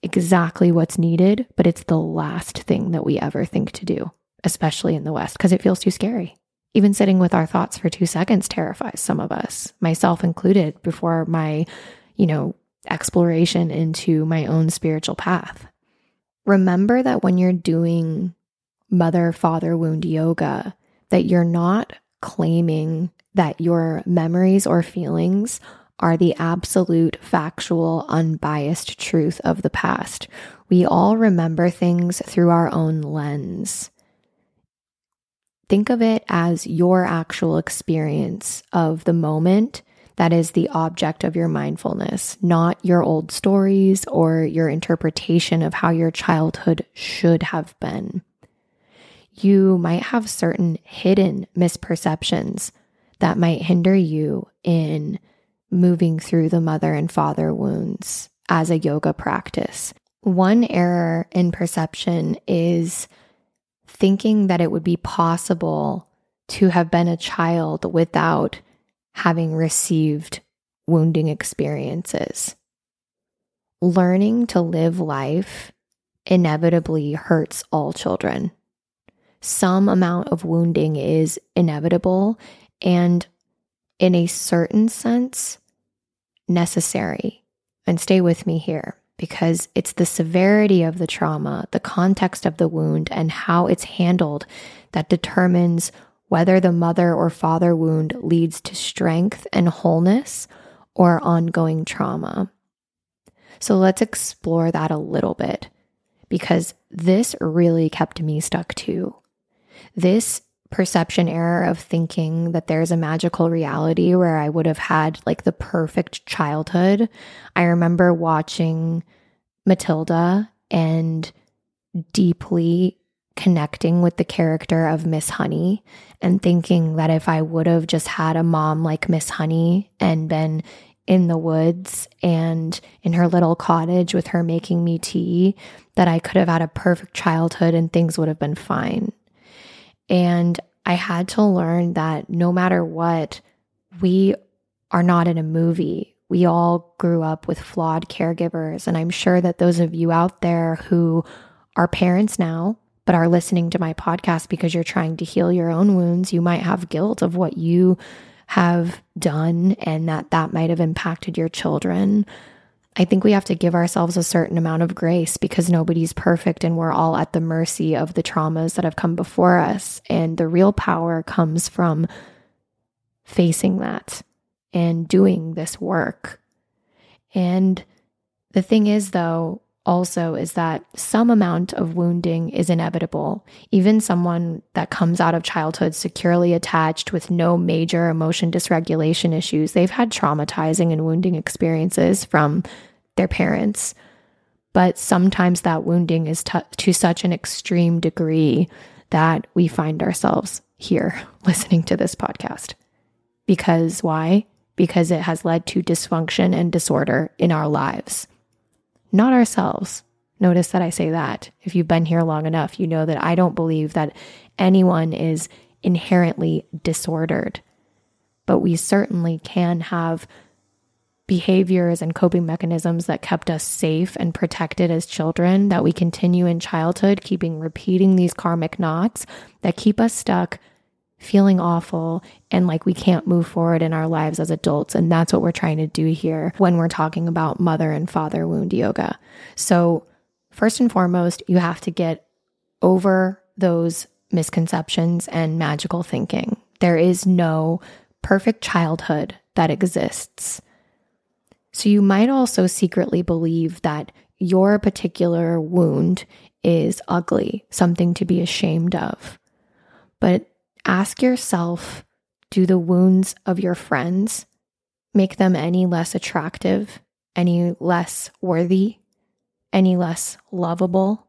exactly what's needed, but it's the last thing that we ever think to do, especially in the West, because it feels too scary. Even sitting with our thoughts for two seconds terrifies some of us, myself included, before my, you know, exploration into my own spiritual path. Remember that when you're doing mother father wound yoga, that you're not claiming that your memories or feelings are the absolute, factual, unbiased truth of the past. We all remember things through our own lens. Think of it as your actual experience of the moment that is the object of your mindfulness, not your old stories or your interpretation of how your childhood should have been. You might have certain hidden misperceptions that might hinder you in moving through the mother and father wounds as a yoga practice. One error in perception is thinking that it would be possible to have been a child without having received wounding experiences. Learning to live life inevitably hurts all children. Some amount of wounding is inevitable and in a certain sense, necessary. And stay with me here because it's the severity of the trauma, the context of the wound, and how it's handled that determines whether the mother or father wound leads to strength and wholeness or ongoing trauma. So let's explore that a little bit because this really kept me stuck too. This perception error of thinking that there's a magical reality where I would have had like the perfect childhood. I remember watching Matilda and deeply connecting with the character of Miss Honey and thinking that if I would have just had a mom like Miss Honey and been in the woods and in her little cottage with her making me tea, that I could have had a perfect childhood and things would have been fine. And I had to learn that no matter what, we are not in a movie. We all grew up with flawed caregivers. And I'm sure that those of you out there who are parents now, but are listening to my podcast because you're trying to heal your own wounds, you might have guilt of what you have done and that that might have impacted your children. I think we have to give ourselves a certain amount of grace because nobody's perfect and we're all at the mercy of the traumas that have come before us. And the real power comes from facing that and doing this work. And the thing is, though, also is that some amount of wounding is inevitable. Even someone that comes out of childhood securely attached with no major emotion dysregulation issues, they've had traumatizing and wounding experiences from their parents. But sometimes that wounding is t- to such an extreme degree that we find ourselves here listening to this podcast. Because why? Because it has led to dysfunction and disorder in our lives not ourselves. Notice that I say that. If you've been here long enough, you know that I don't believe that anyone is inherently disordered, but we certainly can have behaviors and coping mechanisms that kept us safe and protected as children that we continue in childhood, keeping repeating these karmic knots that keep us stuck feeling awful and like we can't move forward in our lives as adults. And that's what we're trying to do here when we're talking about mother and father wound yoga. So, first and foremost, you have to get over those misconceptions and magical thinking. There is no perfect childhood that exists. So, you might also secretly believe that your particular wound is ugly, something to be ashamed of. But ask yourself do the wounds of your friends make them any less attractive, any less worthy, any less lovable?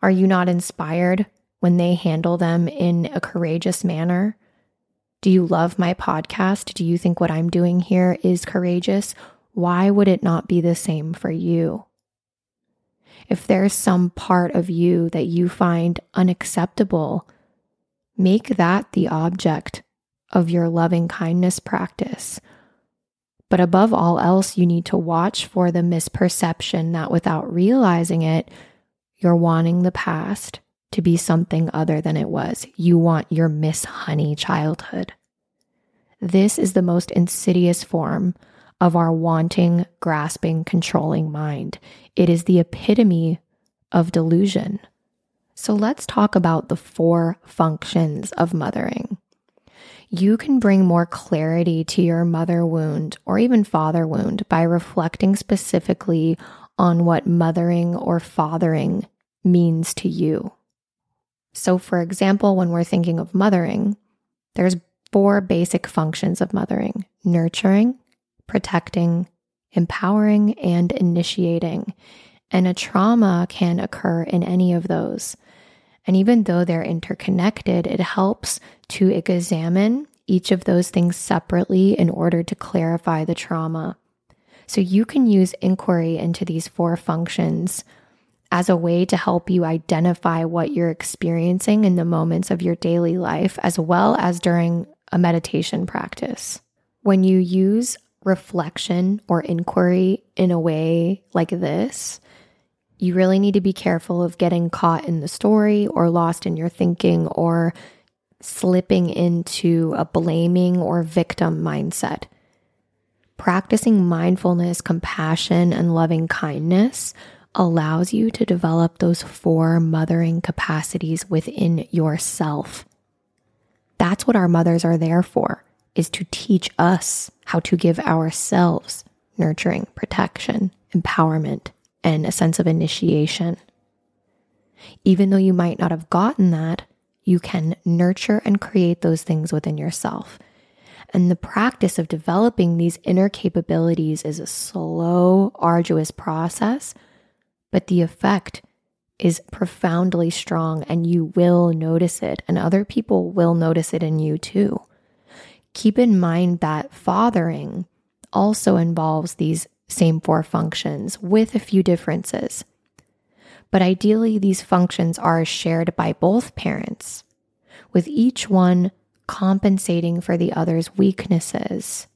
Are you not inspired when they handle them in a courageous manner? Do you love my podcast? Do you think what I'm doing here is courageous? Why would it not be the same for you? If there's some part of you that you find unacceptable, Make that the object of your loving kindness practice. But above all else, you need to watch for the misperception that without realizing it, you're wanting the past to be something other than it was. You want your Miss Honey childhood. This is the most insidious form of our wanting, grasping, controlling mind. It is the epitome of delusion. So let's talk about the four functions of mothering. You can bring more clarity to your mother wound or even father wound by reflecting specifically on what mothering or fathering means to you. So, for example, when we're thinking of mothering, there's four basic functions of mothering nurturing, protecting, empowering, and initiating. And a trauma can occur in any of those. And even though they're interconnected, it helps to examine each of those things separately in order to clarify the trauma. So you can use inquiry into these four functions as a way to help you identify what you're experiencing in the moments of your daily life, as well as during a meditation practice. When you use reflection or inquiry in a way like this, you really need to be careful of getting caught in the story or lost in your thinking or slipping into a blaming or victim mindset. Practicing mindfulness, compassion, and loving kindness allows you to develop those four mothering capacities within yourself. That's what our mothers are there for, is to teach us how to give ourselves nurturing, protection, empowerment, and a sense of initiation. Even though you might not have gotten that, you can nurture and create those things within yourself. And the practice of developing these inner capabilities is a slow, arduous process, but the effect is profoundly strong and you will notice it, and other people will notice it in you too. Keep in mind that fathering also involves these same four functions with a few differences. But ideally, these functions are shared by both parents, with each one compensating for the other's weaknesses.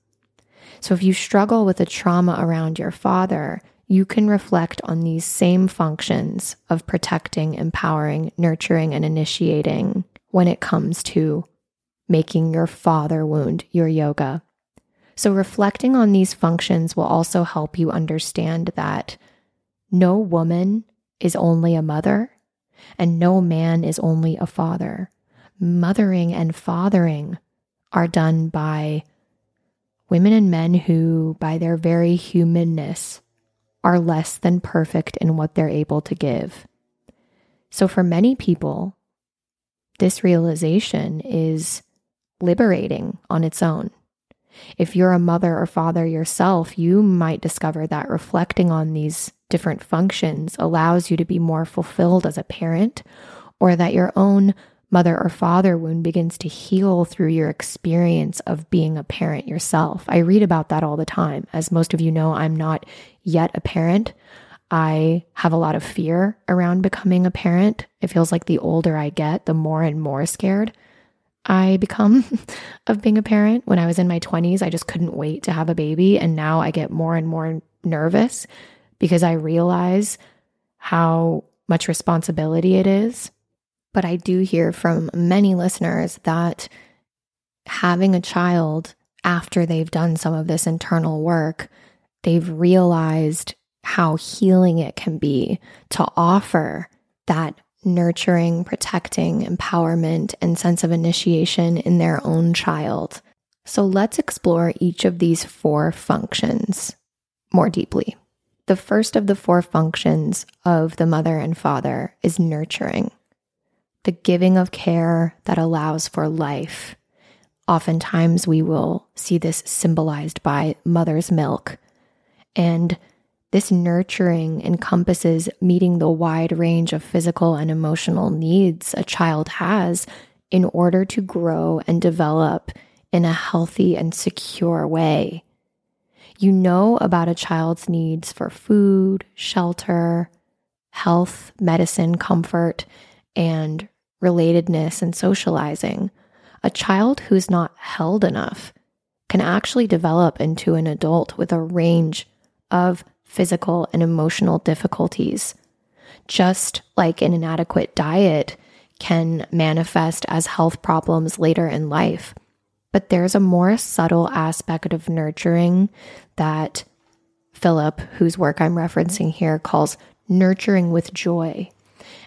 So if you struggle with a trauma around your father, you can reflect on these same functions of protecting, empowering, nurturing, and initiating when it comes to making your father wound your yoga. So, reflecting on these functions will also help you understand that no woman is only a mother and no man is only a father. Mothering and fathering are done by women and men who, by their very humanness, are less than perfect in what they're able to give. So, for many people, this realization is liberating on its own. If you're a mother or father yourself, you might discover that reflecting on these different functions allows you to be more fulfilled as a parent, or that your own mother or father wound begins to heal through your experience of being a parent yourself. I read about that all the time. As most of you know, I'm not yet a parent. I have a lot of fear around becoming a parent. It feels like the older I get, the more and more scared I become of being a parent. When I was in my 20s, I just couldn't wait to have a baby. And now I get more and more nervous because I realize how much responsibility it is but I do hear from many listeners that having a child after they've done some of this internal work, they've realized how healing it can be to offer that nurturing, protecting, empowerment, and sense of initiation in their own child. So let's explore each of these four functions more deeply. The first of the four functions of the mother and father is nurturing the giving of care that allows for life. Oftentimes, we will see this symbolized by mother's milk. And this nurturing encompasses meeting the wide range of physical and emotional needs a child has in order to grow and develop in a healthy and secure way. You know about a child's needs for food, shelter, health, medicine, comfort, and relatedness, and socializing, a child who's not held enough can actually develop into an adult with a range of physical and emotional difficulties. Just like an inadequate diet can manifest as health problems later in life. But there's a more subtle aspect of nurturing that Philip, whose work I'm referencing here, calls nurturing with joy.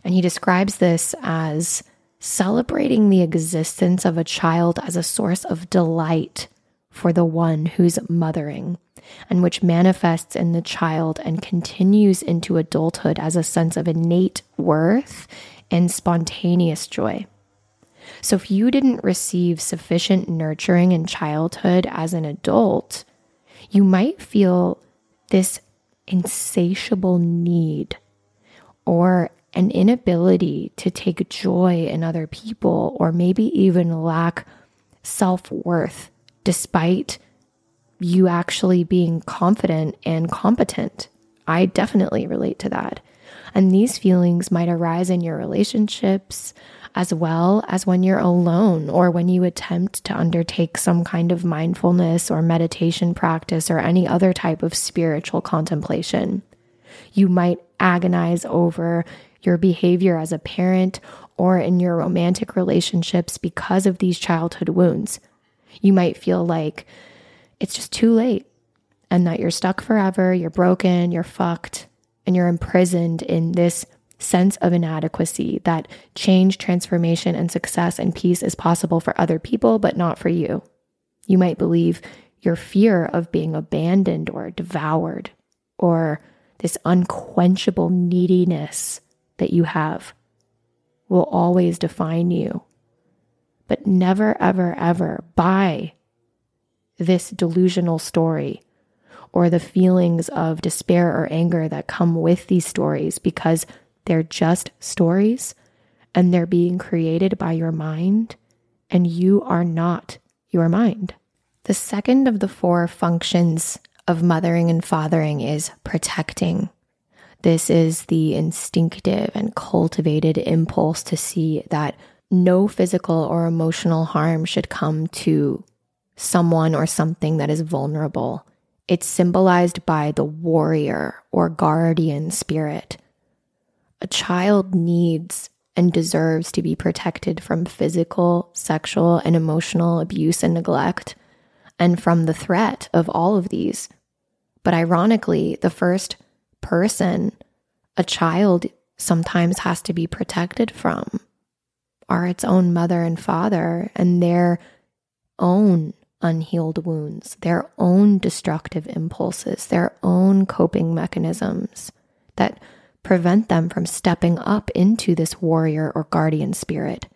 And he describes this as celebrating the existence of a child as a source of delight for the one who's mothering, and which manifests in the child and continues into adulthood as a sense of innate worth and spontaneous joy. So, if you didn't receive sufficient nurturing in childhood as an adult, you might feel this insatiable need or an inability to take joy in other people, or maybe even lack self worth, despite you actually being confident and competent. I definitely relate to that. And these feelings might arise in your relationships as well as when you're alone or when you attempt to undertake some kind of mindfulness or meditation practice or any other type of spiritual contemplation. You might agonize over your behavior as a parent or in your romantic relationships because of these childhood wounds. You might feel like it's just too late and that you're stuck forever, you're broken, you're fucked, and you're imprisoned in this sense of inadequacy that change, transformation, and success and peace is possible for other people, but not for you. You might believe your fear of being abandoned or devoured, or this unquenchable neediness that you have will always define you. But never, ever, ever buy this delusional story or the feelings of despair or anger that come with these stories because they're just stories and they're being created by your mind, and you are not your mind. The second of the four functions of mothering and fathering is protecting. This is the instinctive and cultivated impulse to see that no physical or emotional harm should come to someone or something that is vulnerable. It's symbolized by the warrior or guardian spirit. A child needs and deserves to be protected from physical, sexual, and emotional abuse and neglect, and from the threat of all of these. But ironically, the first person a child sometimes has to be protected from are its own mother and father and their own unhealed wounds, their own destructive impulses, their own coping mechanisms that prevent them from stepping up into this warrior or guardian spirit.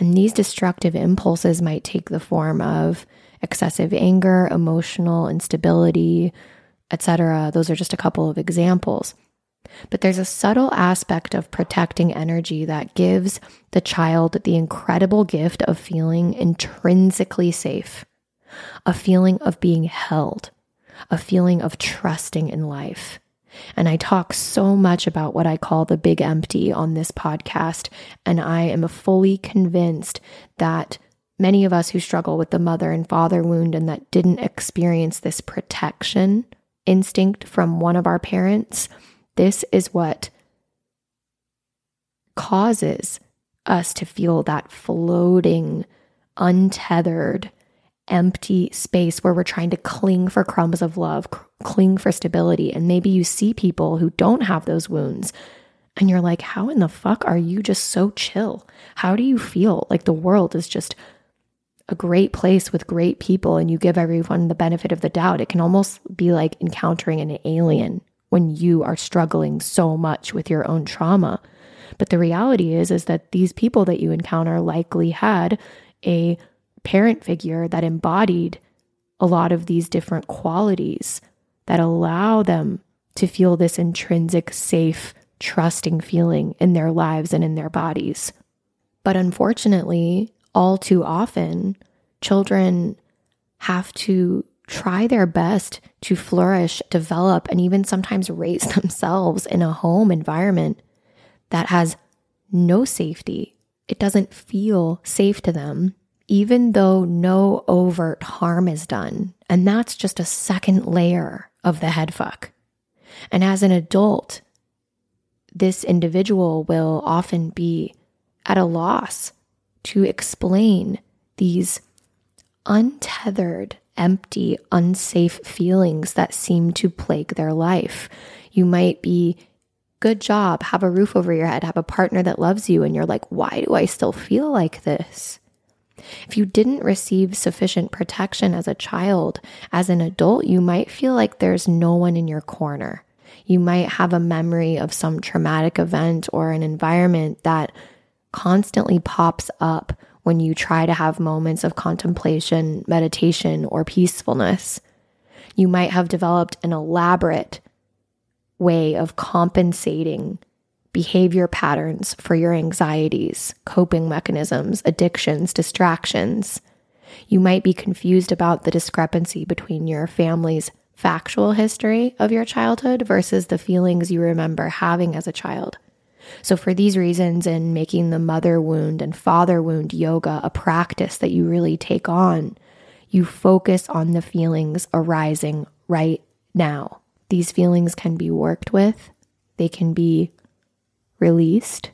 And these destructive impulses might take the form of excessive anger, emotional instability, etc. Those are just a couple of examples. But there's a subtle aspect of protecting energy that gives the child the incredible gift of feeling intrinsically safe, a feeling of being held, a feeling of trusting in life. And I talk so much about what I call the big empty on this podcast. And I am fully convinced that many of us who struggle with the mother and father wound and that didn't experience this protection instinct from one of our parents, this is what causes us to feel that floating, untethered, empty space where we're trying to cling for crumbs of love, cling for stability. And maybe you see people who don't have those wounds and you're like, how in the fuck are you just so chill? How do you feel like the world is just a great place with great people and you give everyone the benefit of the doubt, it can almost be like encountering an alien when you are struggling so much with your own trauma. But the reality is is that these people that you encounter likely had a parent figure that embodied a lot of these different qualities that allow them to feel this intrinsic safe trusting feeling in their lives and in their bodies. But unfortunately, all too often, children have to try their best to flourish, develop, and even sometimes raise themselves in a home environment that has no safety. It doesn't feel safe to them, even though no overt harm is done. And that's just a second layer of the headfuck. And as an adult, this individual will often be at a loss to explain these untethered, empty, unsafe feelings that seem to plague their life. You might be good job, have a roof over your head, have a partner that loves you, and you're like, why do I still feel like this? If you didn't receive sufficient protection as a child, as an adult, you might feel like there's no one in your corner. You might have a memory of some traumatic event or an environment that constantly pops up when you try to have moments of contemplation, meditation, or peacefulness. You might have developed an elaborate way of compensating behavior patterns for your anxieties, coping mechanisms, addictions, distractions. You might be confused about the discrepancy between your family's factual history of your childhood versus the feelings you remember having as a child. So, for these reasons, in making the mother wound and father wound yoga a practice that you really take on, you focus on the feelings arising right now. These feelings can be worked with, they can be released,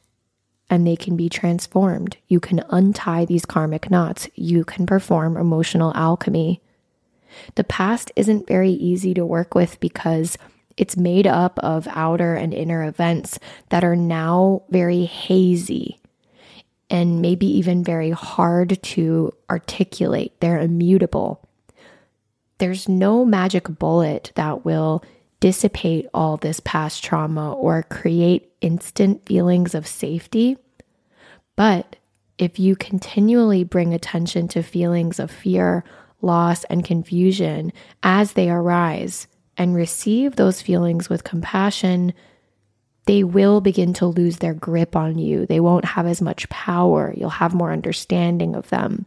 and they can be transformed. You can untie these karmic knots. You can perform emotional alchemy. The past isn't very easy to work with because it's made up of outer and inner events that are now very hazy and maybe even very hard to articulate. They're immutable. There's no magic bullet that will dissipate all this past trauma or create instant feelings of safety. But if you continually bring attention to feelings of fear, loss, and confusion as they arise, and receive those feelings with compassion, they will begin to lose their grip on you. They won't have as much power. You'll have more understanding of them.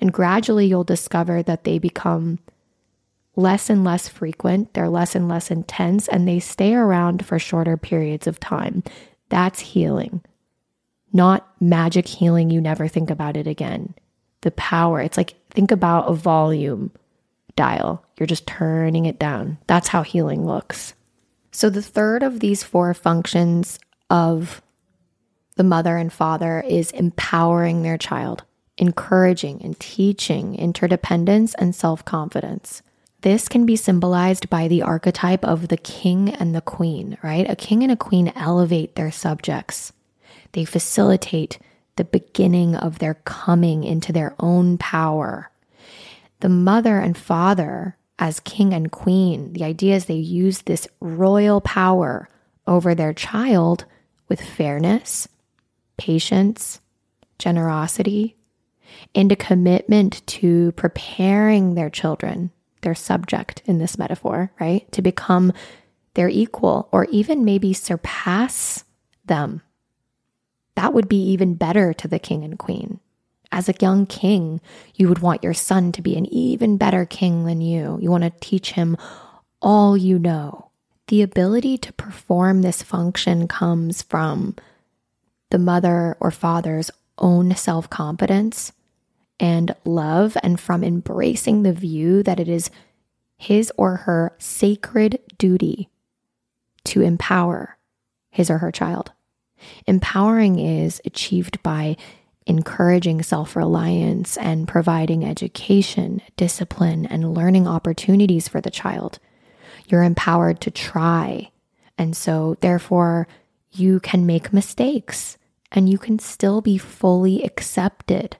And gradually, you'll discover that they become less and less frequent, they're less and less intense, and they stay around for shorter periods of time. That's healing, not magic healing. You never think about it again. The power, it's like think about a volume dial. You're just turning it down. That's how healing looks. So, the third of these four functions of the mother and father is empowering their child, encouraging and teaching interdependence and self confidence. This can be symbolized by the archetype of the king and the queen, right? A king and a queen elevate their subjects, they facilitate the beginning of their coming into their own power. The mother and father as king and queen, the idea is they use this royal power over their child with fairness, patience, generosity, and a commitment to preparing their children, their subject in this metaphor, right? To become their equal or even maybe surpass them. That would be even better to the king and queen. As a young king, you would want your son to be an even better king than you. You want to teach him all you know. The ability to perform this function comes from the mother or father's own self confidence and love, and from embracing the view that it is his or her sacred duty to empower his or her child. Empowering is achieved by encouraging self reliance and providing education, discipline, and learning opportunities for the child. You're empowered to try. And so, therefore, you can make mistakes and you can still be fully accepted.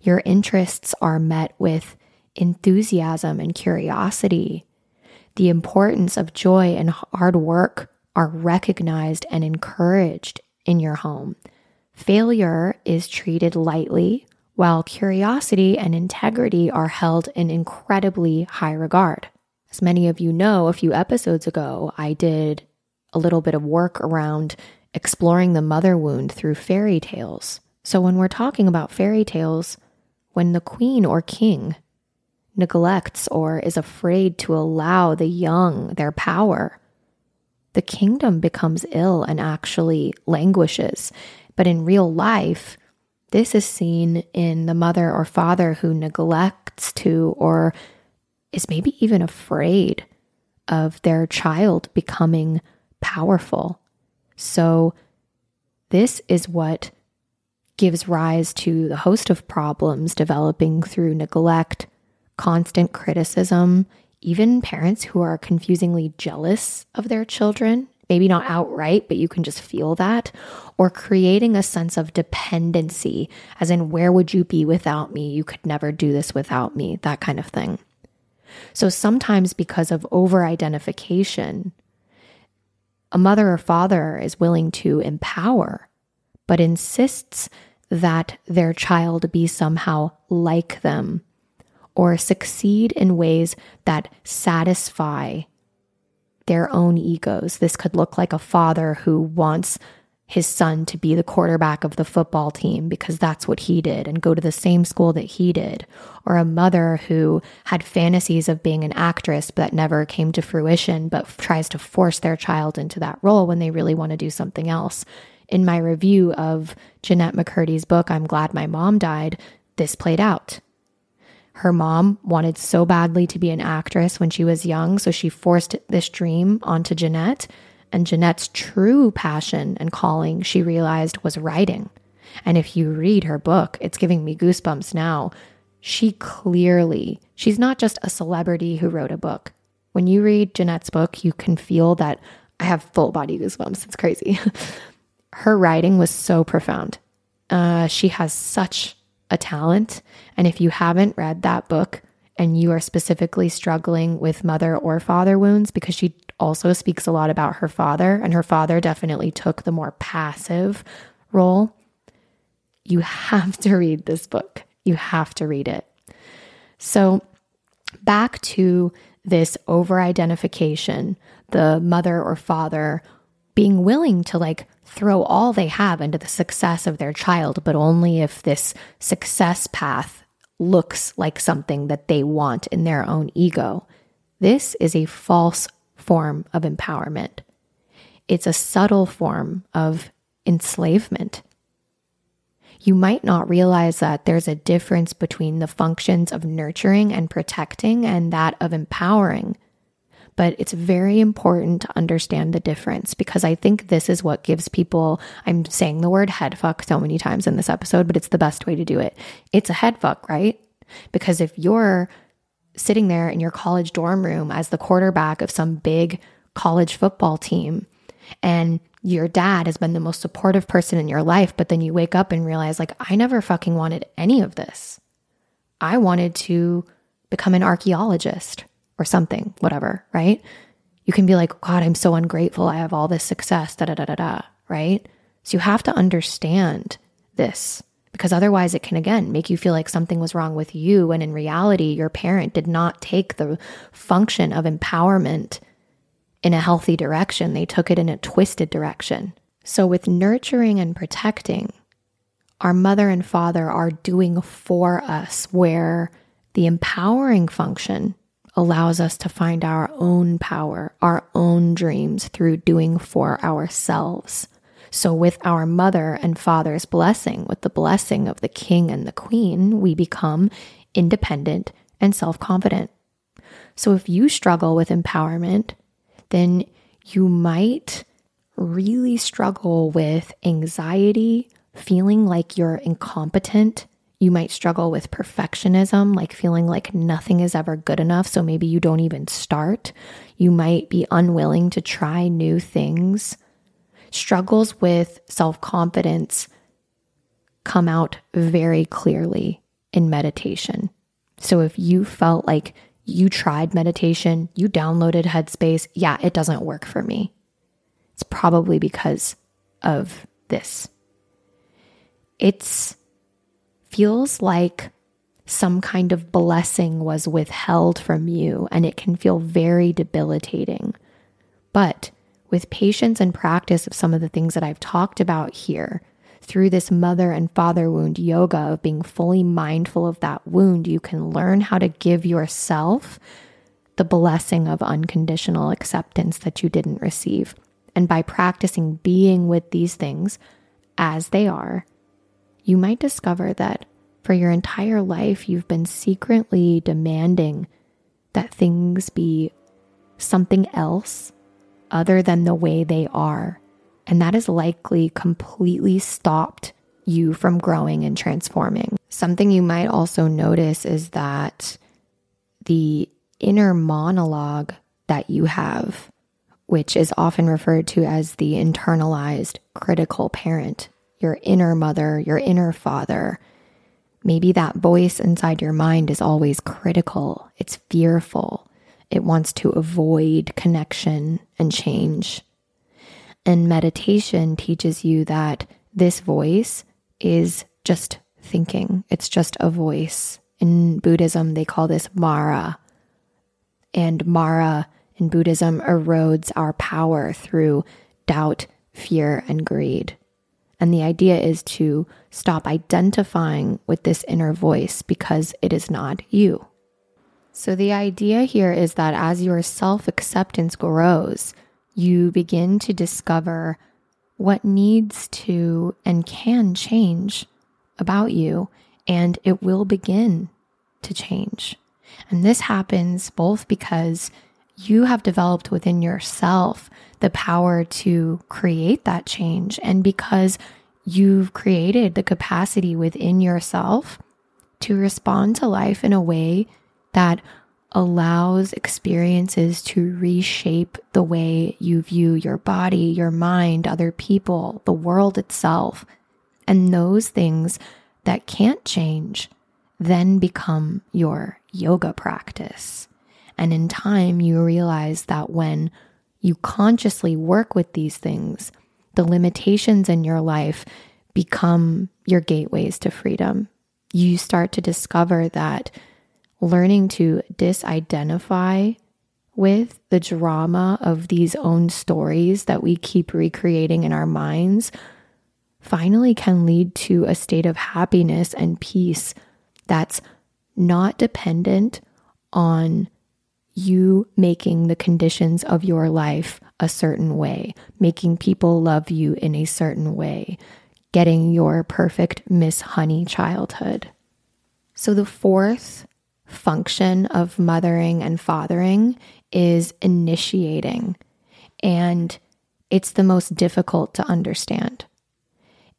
Your interests are met with enthusiasm and curiosity. The importance of joy and hard work are recognized and encouraged in your home. Failure is treated lightly, while curiosity and integrity are held in incredibly high regard. As many of you know, a few episodes ago, I did a little bit of work around exploring the mother wound through fairy tales. So, when we're talking about fairy tales, when the queen or king neglects or is afraid to allow the young their power, the kingdom becomes ill and actually languishes. But in real life, this is seen in the mother or father who neglects to or is maybe even afraid of their child becoming powerful. So, this is what gives rise to the host of problems developing through neglect, constant criticism, even parents who are confusingly jealous of their children, maybe not outright, but you can just feel that, or creating a sense of dependency, as in, where would you be without me? You could never do this without me, that kind of thing. So sometimes, because of over identification, a mother or father is willing to empower, but insists that their child be somehow like them or succeed in ways that satisfy their own egos. This could look like a father who wants his son to be the quarterback of the football team because that's what he did and go to the same school that he did, or a mother who had fantasies of being an actress but never came to fruition but tries to force their child into that role when they really want to do something else. In my review of Jennette McCurdy's book, I'm Glad My Mom Died, this played out. Her mom wanted so badly to be an actress when she was young, so she forced this dream onto Jennette. and Jennette's true passion and calling, she realized, was writing. And if you read her book, it's giving me goosebumps now. She clearly, she's not just a celebrity who wrote a book. When you read Jennette's book, you can feel that I have full body goosebumps. It's crazy. her writing was so profound. Uh, she has such a talent. And if you haven't read that book and you are specifically struggling with mother or father wounds, because she also speaks a lot about her father, and her father definitely took the more passive role. You have to read this book. You have to read it. So, back to this over identification, the mother or father being willing to like throw all they have into the success of their child, but only if this success path looks like something that they want in their own ego. This is a false form of empowerment. It's a subtle form of enslavement. You might not realize that there's a difference between the functions of nurturing and protecting and that of empowering. But it's very important to understand the difference because I think this is what gives people, I'm saying the word head fuck so many times in this episode, but it's the best way to do it. It's a head fuck, right? Because if you're sitting there in your college dorm room as the quarterback of some big college football team and your dad has been the most supportive person in your life, but then you wake up and realize, like, I never fucking wanted any of this. I wanted to become an archaeologist or something, whatever, right? You can be like, God, I'm so ungrateful. I have all this success, da da da da da, right? So you have to understand this because otherwise it can again make you feel like something was wrong with you when in reality your parent did not take the function of empowerment in a healthy direction they took it in a twisted direction so with nurturing and protecting our mother and father are doing for us where the empowering function allows us to find our own power, our own dreams through doing for ourselves. So, with our mother and father's blessing, with the blessing of the king and the queen, we become independent and self confident. So, if you struggle with empowerment, then you might really struggle with anxiety, feeling like you're incompetent. You might struggle with perfectionism, like feeling like nothing is ever good enough. So maybe you don't even start. You might be unwilling to try new things struggles with self confidence come out very clearly in meditation. So if you felt like you tried meditation, you downloaded Headspace, yeah, it doesn't work for me. It's probably because of this. It's feels like some kind of blessing was withheld from you and it can feel very debilitating. But with patience and practice of some of the things that I've talked about here, through this mother and father wound yoga of being fully mindful of that wound, you can learn how to give yourself the blessing of unconditional acceptance that you didn't receive. And by practicing being with these things as they are, you might discover that for your entire life, you've been secretly demanding that things be something else other than the way they are. And that has likely completely stopped you from growing and transforming. Something you might also notice is that the inner monologue that you have, which is often referred to as the internalized critical parent, your inner mother, your inner father, maybe that voice inside your mind is always critical, it's fearful, it wants to avoid connection and change. And meditation teaches you that this voice is just thinking, it's just a voice. In Buddhism, they call this Mara. And Mara in Buddhism erodes our power through doubt, fear, and greed. And the idea is to stop identifying with this inner voice because it is not you. So, the idea here is that as your self acceptance grows, you begin to discover what needs to and can change about you, and it will begin to change. And this happens both because you have developed within yourself the power to create that change, and because you've created the capacity within yourself to respond to life in a way that allows experiences to reshape the way you view your body, your mind, other people, the world itself. And those things that can't change then become your yoga practice. And in time, you realize that when you consciously work with these things, the limitations in your life become your gateways to freedom. You start to discover that learning to disidentify with the drama of these own stories that we keep recreating in our minds finally can lead to a state of happiness and peace that's not dependent on you making the conditions of your life a certain way, making people love you in a certain way, getting your perfect Miss Honey childhood. So, the fourth function of mothering and fathering is initiating, and it's the most difficult to understand.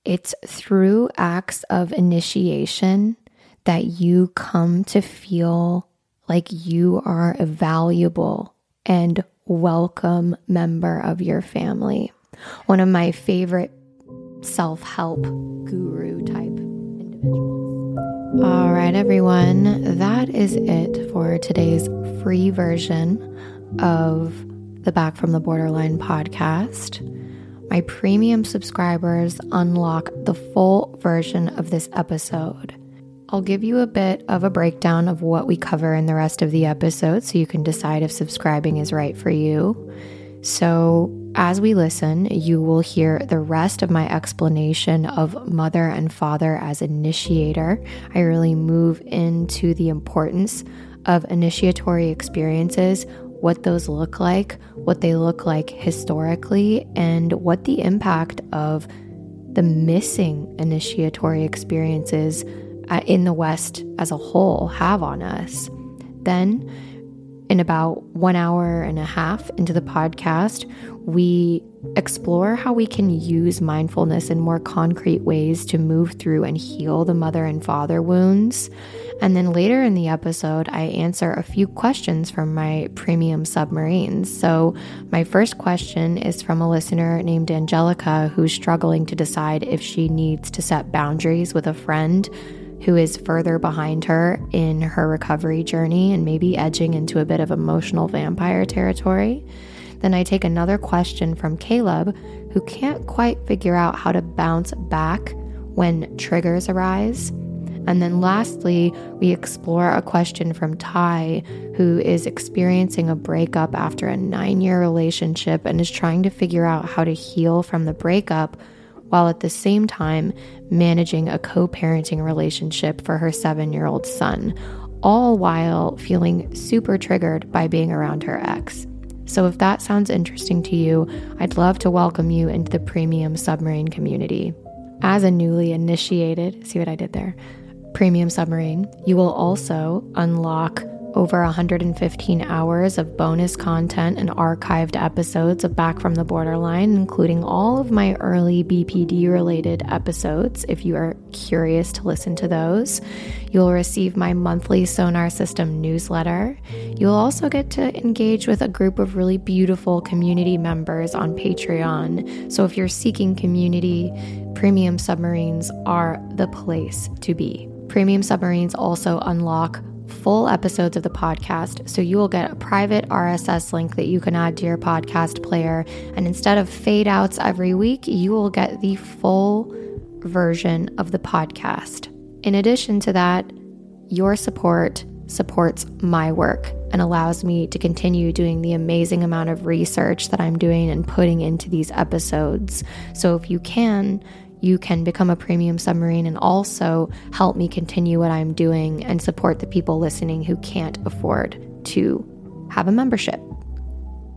It's through acts of initiation that you come to feel like you are a valuable and welcome member of your family. One of my favorite self help guru type individuals All right, everyone, that is it for today's free version of the Back from the Borderline podcast. My premium subscribers unlock the full version of this episode. I'll give you a bit of a breakdown of what we cover in the rest of the episode so you can decide if subscribing is right for you. So, as we listen, you will hear the rest of my explanation of mother and father as initiator. I really move into the importance of initiatory experiences, what those look like, what they look like historically, and what the impact of the missing initiatory experiences uh, in the West as a whole have on us. Then, in about one hour and a half into the podcast, we explore how we can use mindfulness in more concrete ways to move through and heal the mother and father wounds. And then later in the episode, I answer a few questions from my premium submarines. So, my first question is from a listener named Angelica who's struggling to decide if she needs to set boundaries with a friend who is further behind her in her recovery journey and maybe edging into a bit of emotional vampire territory. Then I take another question from Caleb, who can't quite figure out how to bounce back when triggers arise. And then lastly, we explore a question from Ty, who is experiencing a breakup after a nine year relationship and is trying to figure out how to heal from the breakup while at the same time managing a co parenting relationship for her seven year old son, all while feeling super triggered by being around her ex. So, if that sounds interesting to you, I'd love to welcome you into the premium submarine community. As a newly initiated, see what I did there? Premium submarine, you will also unlock over 115 hours of bonus content and archived episodes of Back from the Borderline, including all of my early BPD related episodes. If you are curious to listen to those, you'll receive my monthly Sonar System newsletter. You'll also get to engage with a group of really beautiful community members on Patreon. So if you're seeking community, Premium Submarines are the place to be. Premium Submarines also unlock full episodes of the podcast. So you will get a private RSS link that you can add to your podcast player. And instead of fade outs every week, you will get the full version of the podcast. In addition to that, your support supports my work and allows me to continue doing the amazing amount of research that I'm doing and putting into these episodes. So if you can, you can become a premium submarine and also help me continue what I'm doing and support the people listening who can't afford to have a membership.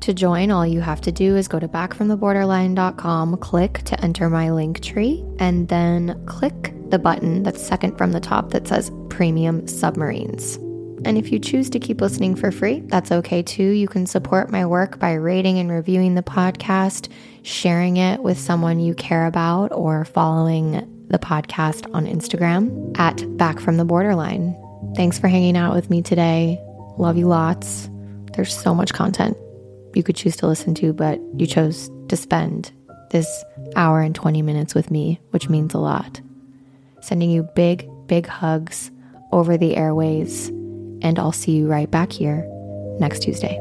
To join, all you have to do is go to backfromtheborderline.com, click to enter my link tree, and then click the button that's second from the top that says Premium Submarines. And if you choose to keep listening for free, that's okay too. You can support my work by rating and reviewing the podcast, sharing it with someone you care about, or following the podcast on Instagram at Back from the Borderline. Thanks for hanging out with me today. Love you lots. There's so much content you could choose to listen to, but you chose to spend this hour and 20 minutes with me, which means a lot. Sending you big, big hugs over the airways and I'll see you right back here next Tuesday.